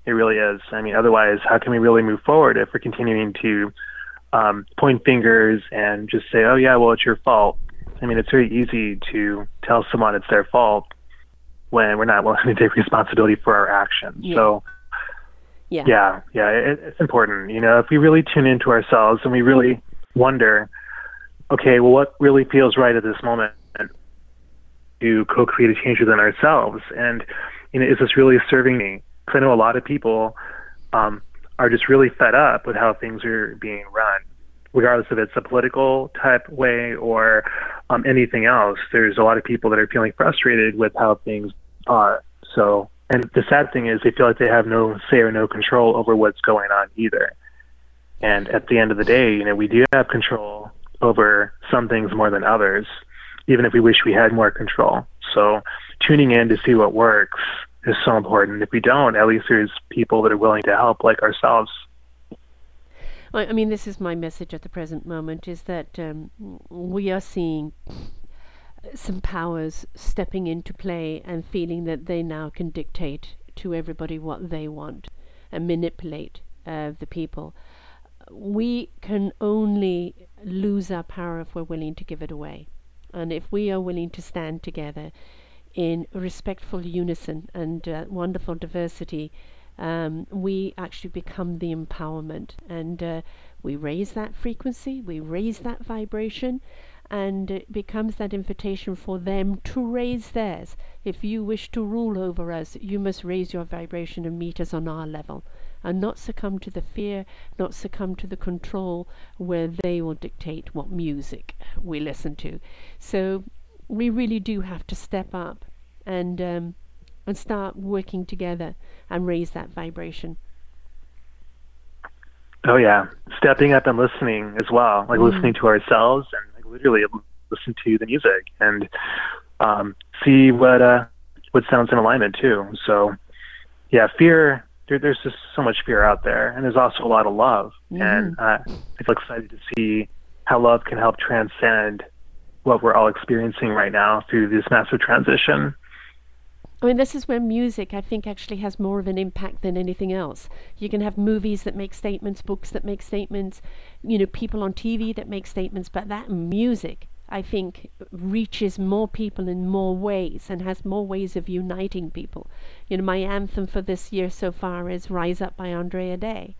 It really is. I mean, otherwise, how can we really move forward if we're continuing to um, point fingers and just say, "Oh yeah, well it's your fault." I mean, it's very easy to tell someone it's their fault when we're not willing [laughs] to take responsibility for our actions. Yeah. So, Yeah. yeah, yeah, it, it's important. You know, if we really tune into ourselves and we really wonder, okay, well, what really feels right at this moment to co-create a change within ourselves, and you know, is this really serving me? Because I know a lot of people um, are just really fed up with how things are being run, regardless if it's a political type way or um, anything else. There's a lot of people that are feeling frustrated with how things are. So, and the sad thing is, they feel like they have no say or no control over what's going on either. And at the end of the day, you know, we do have control over some things more than others, even if we wish we had more control. So, tuning in to see what works is so important. If we don't, at least there's people that are willing to help, like ourselves. I, I mean, this is my message at the present moment: is that um, we are seeing some powers stepping into play and feeling that they now can dictate to everybody what they want and manipulate uh, the people. We can only lose our power if we're willing to give it away. And if we are willing to stand together in respectful unison and uh, wonderful diversity, um, we actually become the empowerment. And uh, we raise that frequency, we raise that vibration, and it becomes that invitation for them to raise theirs. If you wish to rule over us, you must raise your vibration and meet us on our level and not succumb to the fear, not succumb to the control where they will dictate what music we listen to. So we really do have to step up and um, and start working together and raise that vibration. Oh yeah, stepping up and listening as well, like Mm. listening to ourselves and literally listen to the music and um, see what uh, what sounds in alignment too. So yeah, fear. There, there's just so much fear out there, and there's also a lot of love. And uh, I feel excited to see how love can help transcend what we're all experiencing right now through this massive transition. I mean, this is where music, I think, actually has more of an impact than anything else. You can have movies that make statements, books that make statements, you know, people on TV that make statements, but that music, I think, reaches more people in more ways and has more ways of uniting people. You know, my anthem for this year so far is Rise Up by Andrea Day.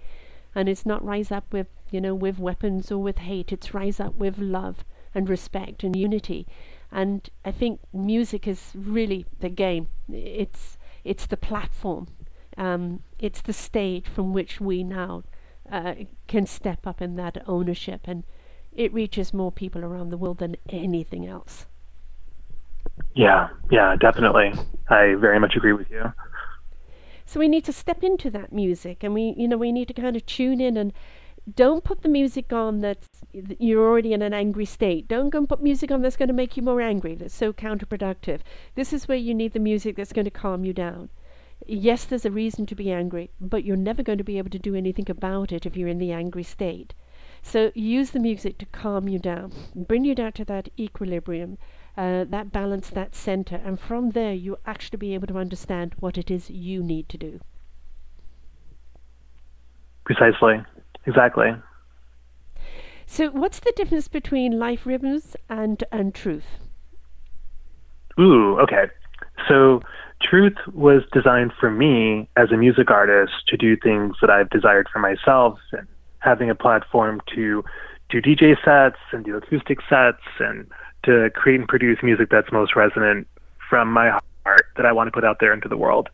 And it's not rise up with, you know, with weapons or with hate, it's rise up with love and respect and unity. And I think music is really the game. It's it's the platform. Um, it's the stage from which we now uh, can step up in that ownership, and it reaches more people around the world than anything else. Yeah, yeah, definitely. I very much agree with you. So we need to step into that music, and we, you know, we need to kind of tune in and don't put the music on that's that you're already in an angry state. Don't go and put music on that's going to make you more angry. That's so counterproductive. This is where you need the music that's going to calm you down. Yes, there's a reason to be angry, but you're never going to be able to do anything about it if you're in the angry state. So use the music to calm you down, bring you down to that equilibrium, uh, that balance, that center, and from there you'll actually be able to understand what it is you need to do. Precisely. Exactly. So, what's the difference between life rhythms and and truth? Ooh, okay. So, Truth was designed for me as a music artist to do things that I've desired for myself and having a platform to do DJ sets and do acoustic sets and to create and produce music that's most resonant from my heart that I want to put out there into the world.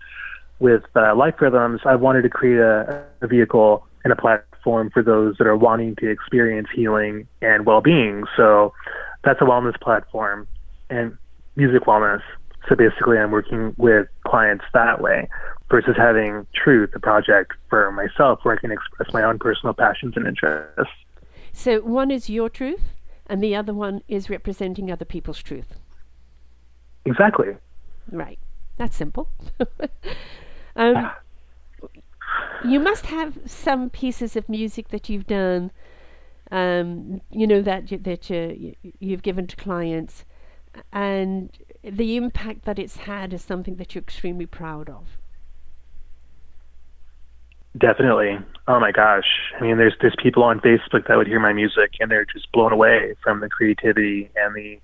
With uh, Life Rhythms, I wanted to create a, a vehicle and a platform for those that are wanting to experience healing and well-being. So that's a wellness platform and music wellness. So basically, I'm working with clients that way versus having Truth, a project for myself where I can express my own personal passions and interests. So, one is your truth, and the other one is representing other people's truth. Exactly. Right. That's simple. [laughs] um, you must have some pieces of music that you've done, um, you know, that you, that you, you've given to clients, and the impact that it's had is something that you're extremely proud of. Definitely. Oh my gosh. I mean, there's there's people on Facebook that would hear my music and they're just blown away from the creativity and the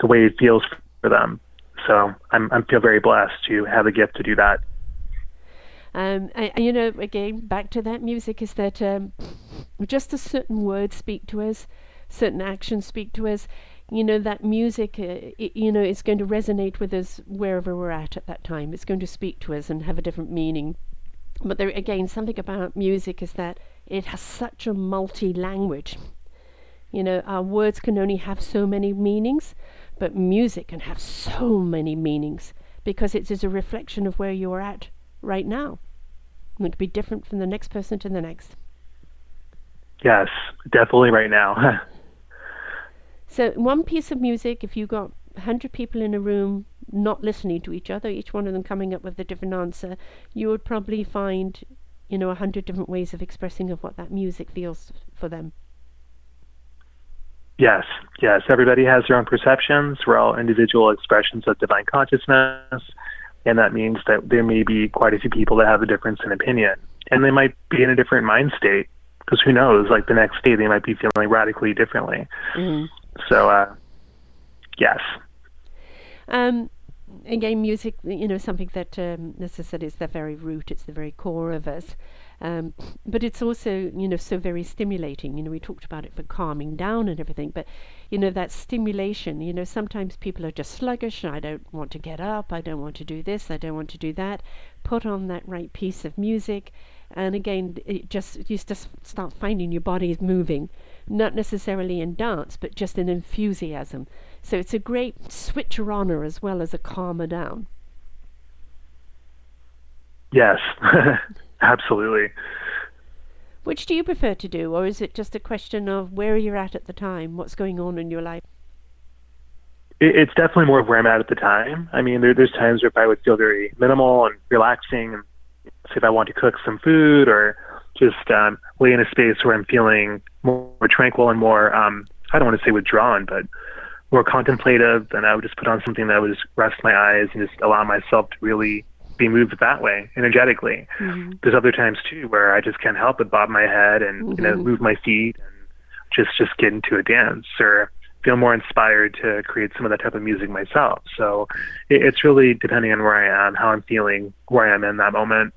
the way it feels for them. So I'm I feel very blessed to have the gift to do that. Um, and, you know, again, back to that music is that um, just a certain words speak to us, certain actions speak to us. You know, that music, uh, it, you know, is going to resonate with us wherever we're at at that time. It's going to speak to us and have a different meaning. But there, again, something about music is that it has such a multi language. You know, our words can only have so many meanings, but music can have so many meanings because it is a reflection of where you are at right now. It could be different from the next person to the next. Yes, definitely right now. [laughs] so, one piece of music, if you got 100 people in a room not listening to each other, each one of them coming up with a different answer, you would probably find, you know, a hundred different ways of expressing of what that music feels for them. Yes, yes. Everybody has their own perceptions. We're all individual expressions of divine consciousness. And that means that there may be quite a few people that have a difference in opinion. And they might be in a different mind state. Because who knows? Like the next day, they might be feeling radically differently. Mm-hmm. So, uh, yes. Um, again, music, you know, something that, um, as I said, is the very root, it's the very core of us. Um, but it's also, you know, so very stimulating. You know, we talked about it for calming down and everything, but, you know, that stimulation, you know, sometimes people are just sluggish. And I don't want to get up. I don't want to do this. I don't want to do that. Put on that right piece of music. And again, it just, you just start finding your body is moving, not necessarily in dance, but just in enthusiasm. So it's a great switcher oner as well as a calmer down. Yes. [laughs] Absolutely. Which do you prefer to do, or is it just a question of where you're at at the time, what's going on in your life? It's definitely more of where I'm at at the time. I mean, there, there's times where if I would feel very minimal and relaxing, and say if I want to cook some food or just um, lay in a space where I'm feeling more, tranquil and more, um, I don't want to say withdrawn, but more contemplative, then I would just put on something that would just rest my eyes and just allow myself to really be moved that way energetically. Mm-hmm. There's other times too where I just can't help but bob my head and mm-hmm. you know mm-hmm. move my feet and just just get into a dance or feel more inspired to create some of that type of music myself. So it, it's really depending on where I am, how I'm feeling, where I am in that moment.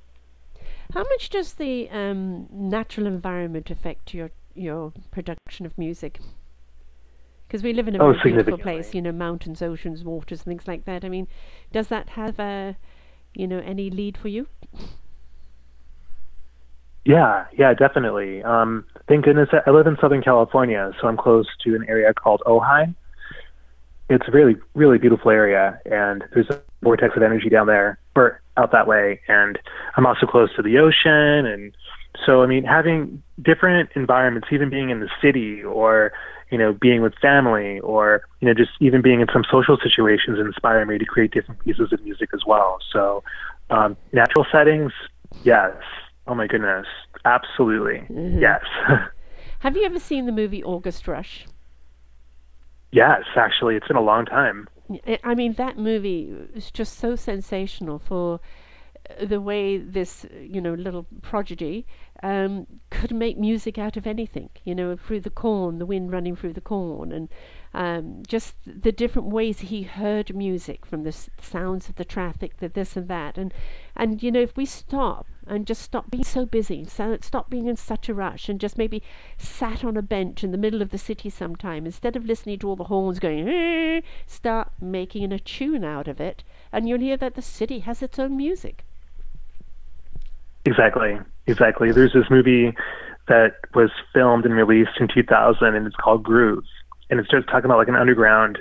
How much does the um, natural environment affect your your production of music? Because we live in a oh, beautiful place, you know, mountains, oceans, waters, things like that. I mean, does that have a you know, any lead for you? Yeah, yeah, definitely. Um, thank goodness I live in Southern California, so I'm close to an area called Ojai. It's a really, really beautiful area, and there's a vortex of energy down there, or out that way. And I'm also close to the ocean, and so I mean, having different environments, even being in the city or you know, being with family or, you know, just even being in some social situations inspire me to create different pieces of music as well. So, um, natural settings, yes. Oh my goodness. Absolutely. Mm-hmm. Yes. [laughs] Have you ever seen the movie August Rush? Yes, actually. It's been a long time. I mean, that movie is just so sensational for the way this, you know, little prodigy um, could make music out of anything, you know, through the corn, the wind running through the corn, and um, just the different ways he heard music from the s- sounds of the traffic, the this and that, and and you know, if we stop and just stop being so busy, so stop being in such a rush, and just maybe sat on a bench in the middle of the city sometime, instead of listening to all the horns going, eh, start making a tune out of it, and you'll hear that the city has its own music. Exactly, exactly. There's this movie that was filmed and released in 2000, and it's called Groove, and it starts talking about like an underground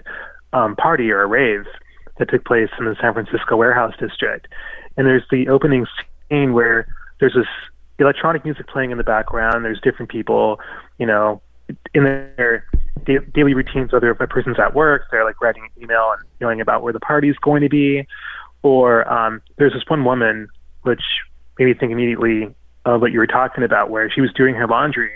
um, party or a rave that took place in the San Francisco warehouse district. And there's the opening scene where there's this electronic music playing in the background. There's different people, you know, in their da- daily routines. Whether if a person's at work, they're like writing an email and knowing about where the party's going to be, or um, there's this one woman which made me think immediately of what you were talking about, where she was doing her laundry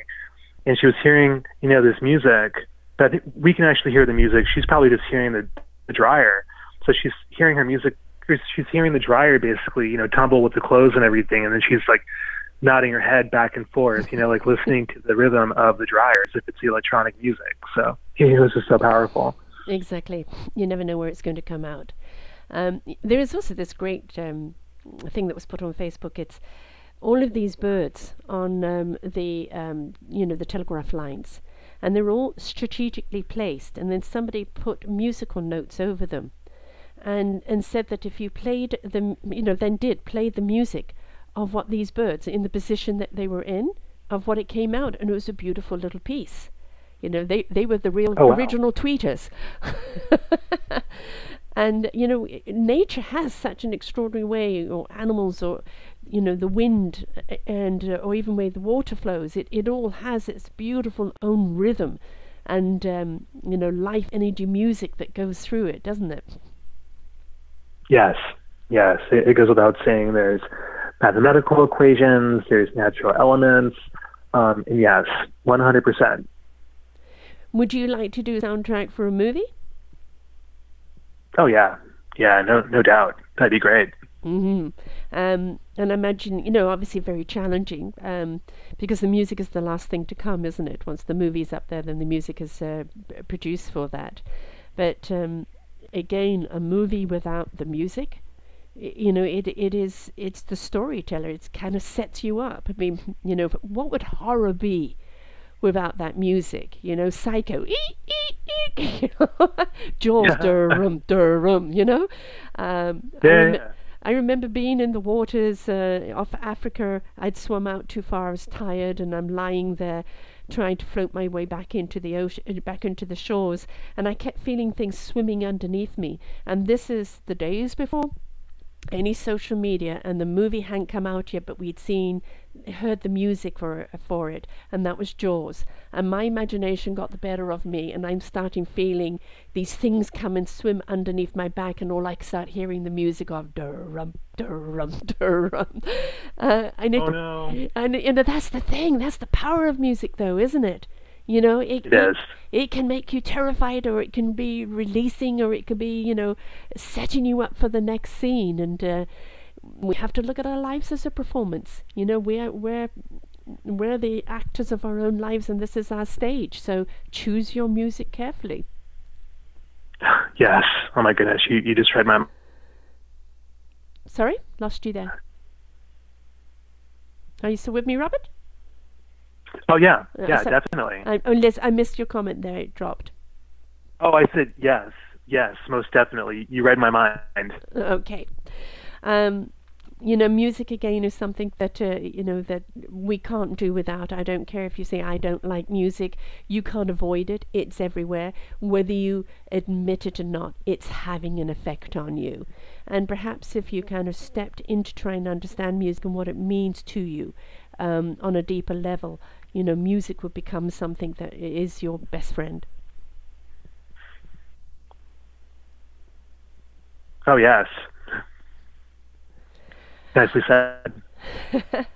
and she was hearing, you know, this music. But we can actually hear the music. She's probably just hearing the, the dryer. So she's hearing her music. She's hearing the dryer basically, you know, tumble with the clothes and everything. And then she's like nodding her head back and forth, you know, like listening to the rhythm of the dryers if it's the electronic music. So it was just so powerful. Exactly. You never know where it's going to come out. Um, there is also this great um, thing that was put on Facebook. It's all of these birds on um, the um, you know the telegraph lines, and they're all strategically placed. And then somebody put musical notes over them, and and said that if you played the you know then did play the music of what these birds in the position that they were in of what it came out, and it was a beautiful little piece. You know, they they were the real oh, wow. original tweeters. [laughs] and you know nature has such an extraordinary way or animals or you know the wind and uh, or even way the water flows. It it all has its beautiful own rhythm and um, you know life energy music that goes through it doesn't it? Yes. Yes. It, it goes without saying there's mathematical equations there's natural elements um, yes 100% would you like to do a soundtrack for a movie oh yeah yeah no no doubt that'd be great Mm-hmm. Um, and I imagine, you know, obviously very challenging um, because the music is the last thing to come, isn't it? Once the movie's up there, then the music is uh, produced for that. But um, again, a movie without the music, you know, it it is it's the storyteller. It kind of sets you up. I mean, you know, what would horror be? Without that music. You know, Psycho, [laughs] you know, Jaws, yeah. dur-rum, dur-rum, you know. Um, yeah, rem- I remember being in the waters uh, off Africa. I'd swum out too far. I was tired, and I'm lying there trying to float my way back into the ocean, uh, back into the shores, and I kept feeling things swimming underneath me. And this is the days before any social media, and the movie hadn't come out yet, but we'd seen heard the music for for it, and that was Jaws. And my imagination got the better of me, and I'm starting feeling these things come and swim underneath my back, and all I start hearing the music of dur-rum, dur-rum, [laughs] dur-rum. Uh, and it, oh no! And you know that's the thing. That's the power of music, though, isn't it? You know, it, it is. It can make you terrified, or it can be releasing, or it could be, you know, setting you up for the next scene. And uh, we have to look at our lives as a performance. You know, we're we're we're the actors of our own lives, and this is our stage. So choose your music carefully. [sighs] Yes. Oh my goodness, you you just read my. Sorry, lost you there. Are you still with me, Robert? Oh yeah, uh, yeah, so definitely. I, unless I missed your comment there, it dropped. Oh, I said yes, yes, most definitely. You read my mind. Okay. Um, you know, music again is something that uh, you know that we can't do without. I don't care if you say I don't like music; you can't avoid it. It's everywhere, whether you admit it or not. It's having an effect on you, and perhaps if you kind of stepped in to try and understand music and what it means to you um, on a deeper level, you know, music would become something that is your best friend. Oh yes, Nicely said. [laughs]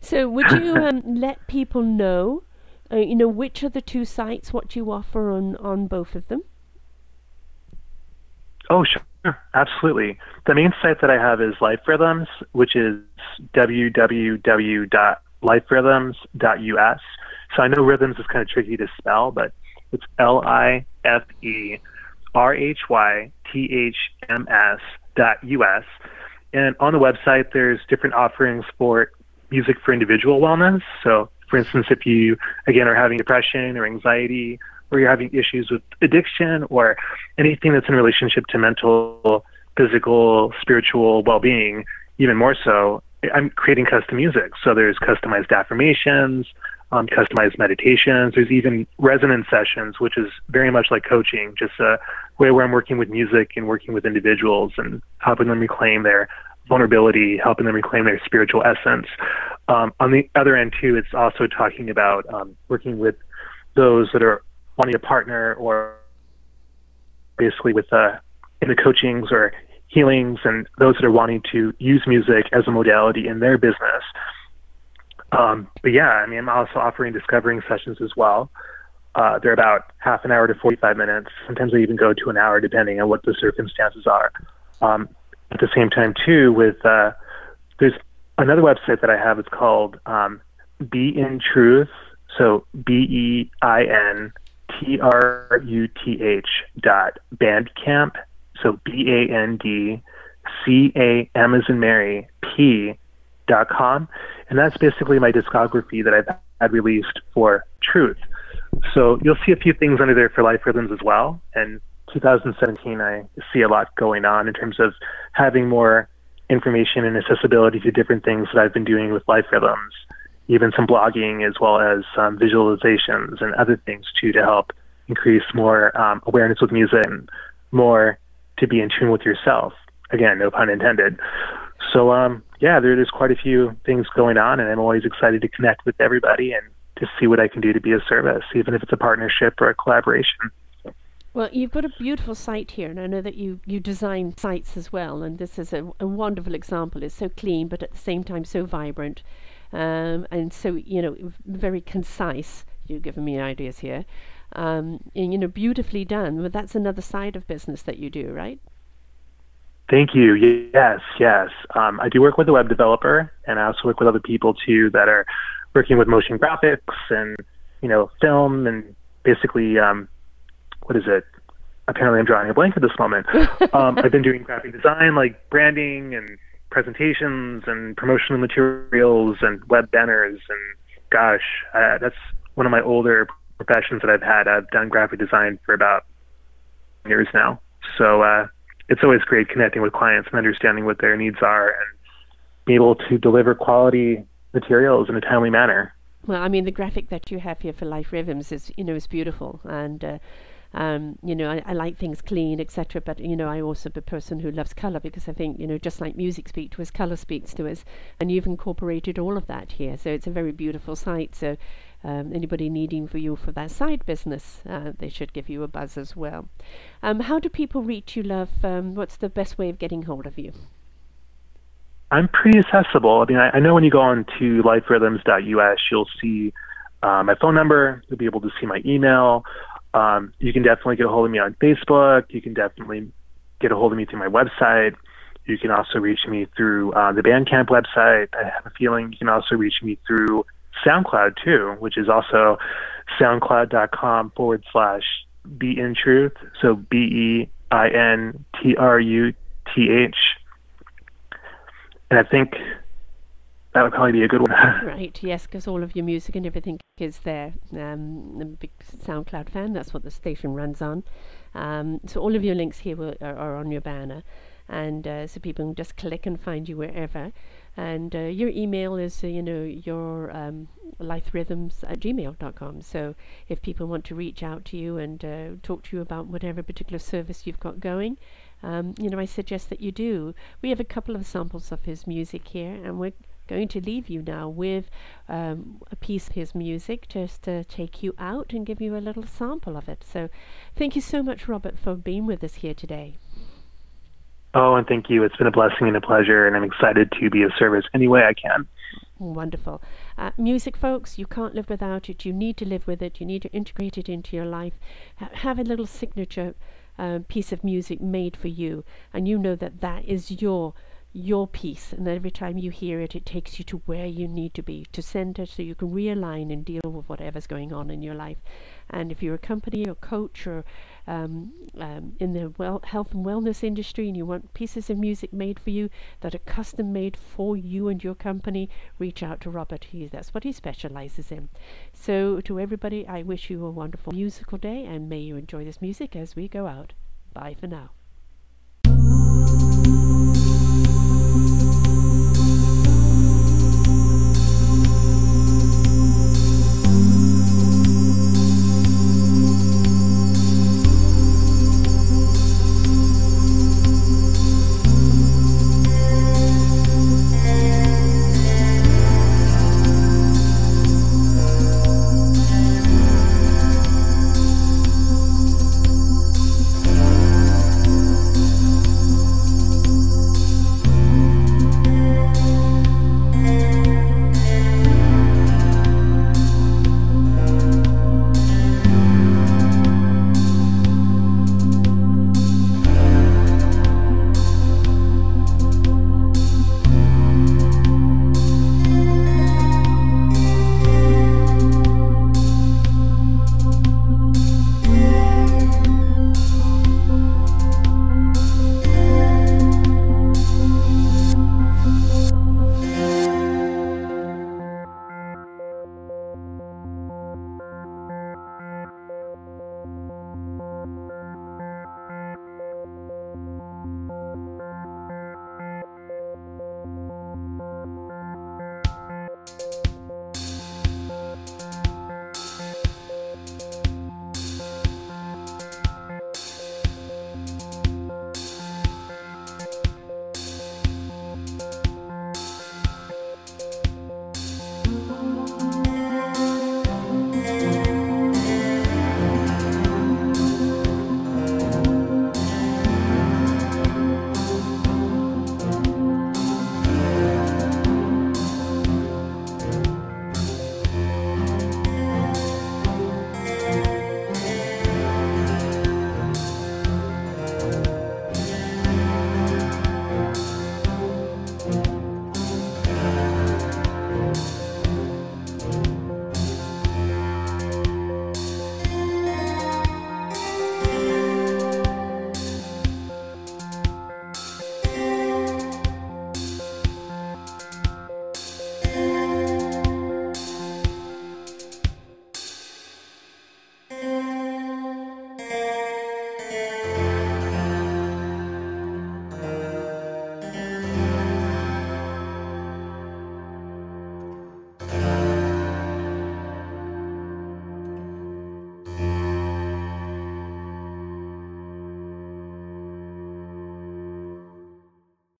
so, would you [laughs] um, let people know, uh, you know, which are the two sites, what you offer on, on both of them? Oh, sure. Absolutely. The main site that I have is Life Rhythms, which is www.liferhythms.us. So I know rhythms is kind of tricky to spell, but it's L I F E R H Y T H M S dot US. And on the website, there's different offerings for music for individual wellness. So, for instance, if you, again, are having depression or anxiety, or you're having issues with addiction, or anything that's in relationship to mental, physical, spiritual well being, even more so, I'm creating custom music. So, there's customized affirmations, um, customized meditations. There's even resonance sessions, which is very much like coaching, just a way where I'm working with music and working with individuals and helping them reclaim their vulnerability, helping them reclaim their spiritual essence. Um, on the other end, too, it's also talking about um, working with those that are wanting a partner or basically with uh, in the coachings or healings and those that are wanting to use music as a modality in their business. Um, but yeah, I mean, I'm also offering discovering sessions as well. Uh, they're about half an hour to 45 minutes. Sometimes they even go to an hour, depending on what the circumstances are. Um, at the same time, too, with uh, there's another website that I have It's called um, Be in Truth. So B E I N T R U T H dot Bandcamp. So B A N D C A M as in Mary P com, and that's basically my discography that I've had released for Truth. So you'll see a few things under there for Life Rhythms as well. And 2017, I see a lot going on in terms of having more information and accessibility to different things that I've been doing with Life Rhythms, even some blogging as well as some visualizations and other things too to help increase more um, awareness with music and more to be in tune with yourself. Again, no pun intended. So, um, yeah, there, there's quite a few things going on, and I'm always excited to connect with everybody and to see what I can do to be of service, even if it's a partnership or a collaboration. Well, you've got a beautiful site here, and I know that you, you design sites as well, and this is a, a wonderful example. It's so clean, but at the same time so vibrant, um, and so you know very concise. You've given me ideas here, um, and you know beautifully done. But that's another side of business that you do, right? Thank you. Yes, yes. Um, I do work with a web developer, and I also work with other people too that are working with motion graphics and you know film and basically um, what is it? Apparently, I'm drawing a blank at this moment. [laughs] um, I've been doing graphic design, like branding and presentations and promotional materials and web banners. And gosh, uh, that's one of my older professions that I've had. I've done graphic design for about years now. So uh, it's always great connecting with clients and understanding what their needs are and be able to deliver quality materials in a timely manner. Well, I mean, the graphic that you have here for Life Rhythms is, you know, is beautiful, and uh, um, you know, I, I like things clean, etc. But you know, I also am a person who loves color because I think you know, just like music speaks to us, color speaks to us, and you've incorporated all of that here. So it's a very beautiful site. So um, anybody needing for you for that side business, uh, they should give you a buzz as well. Um, how do people reach you, love? Um, what's the best way of getting hold of you? I'm pretty accessible. I mean, I, I know when you go on to liferhythms.us, you'll see uh, my phone number. You'll be able to see my email. Um, you can definitely get a hold of me on Facebook. You can definitely get a hold of me through my website. You can also reach me through uh, the Bandcamp website. I have a feeling you can also reach me through SoundCloud too, which is also soundcloud.com forward slash be in truth. So B E I N T R U T H. And I think that would probably be a good one. [laughs] right, yes, because all of your music and everything is there. Um, I'm a big SoundCloud fan, that's what the station runs on. Um, so all of your links here will, are, are, on your banner. And uh, so people can just click and find you wherever. And uh, your email is, uh, you know, your um, liferhythms at gmail.com. So if people want to reach out to you and uh, talk to you about whatever particular service you've got going, um, you know, I suggest that you do. We have a couple of samples of his music here, and we're going to leave you now with um, a piece of his music just to take you out and give you a little sample of it. So thank you so much, Robert, for being with us here today. Oh, and thank you. It's been a blessing and a pleasure, and I'm excited to be of service any way I can. Wonderful. Uh, music, folks, you can't live without it. You need to live with it. You need to integrate it into your life. have a little signature uh, piece of music made for you, and you know that that is your your piece and every time you hear it it takes you to where you need to be to center so you can realign and deal with whatever's going on in your life and if you're a company or coach or um, um, in the well health and wellness industry and you want pieces of music made for you that are custom made for you and your company reach out to Robert he that's what he specializes in. So to everybody I wish you a wonderful musical day and may you enjoy this music as we go out. Bye for now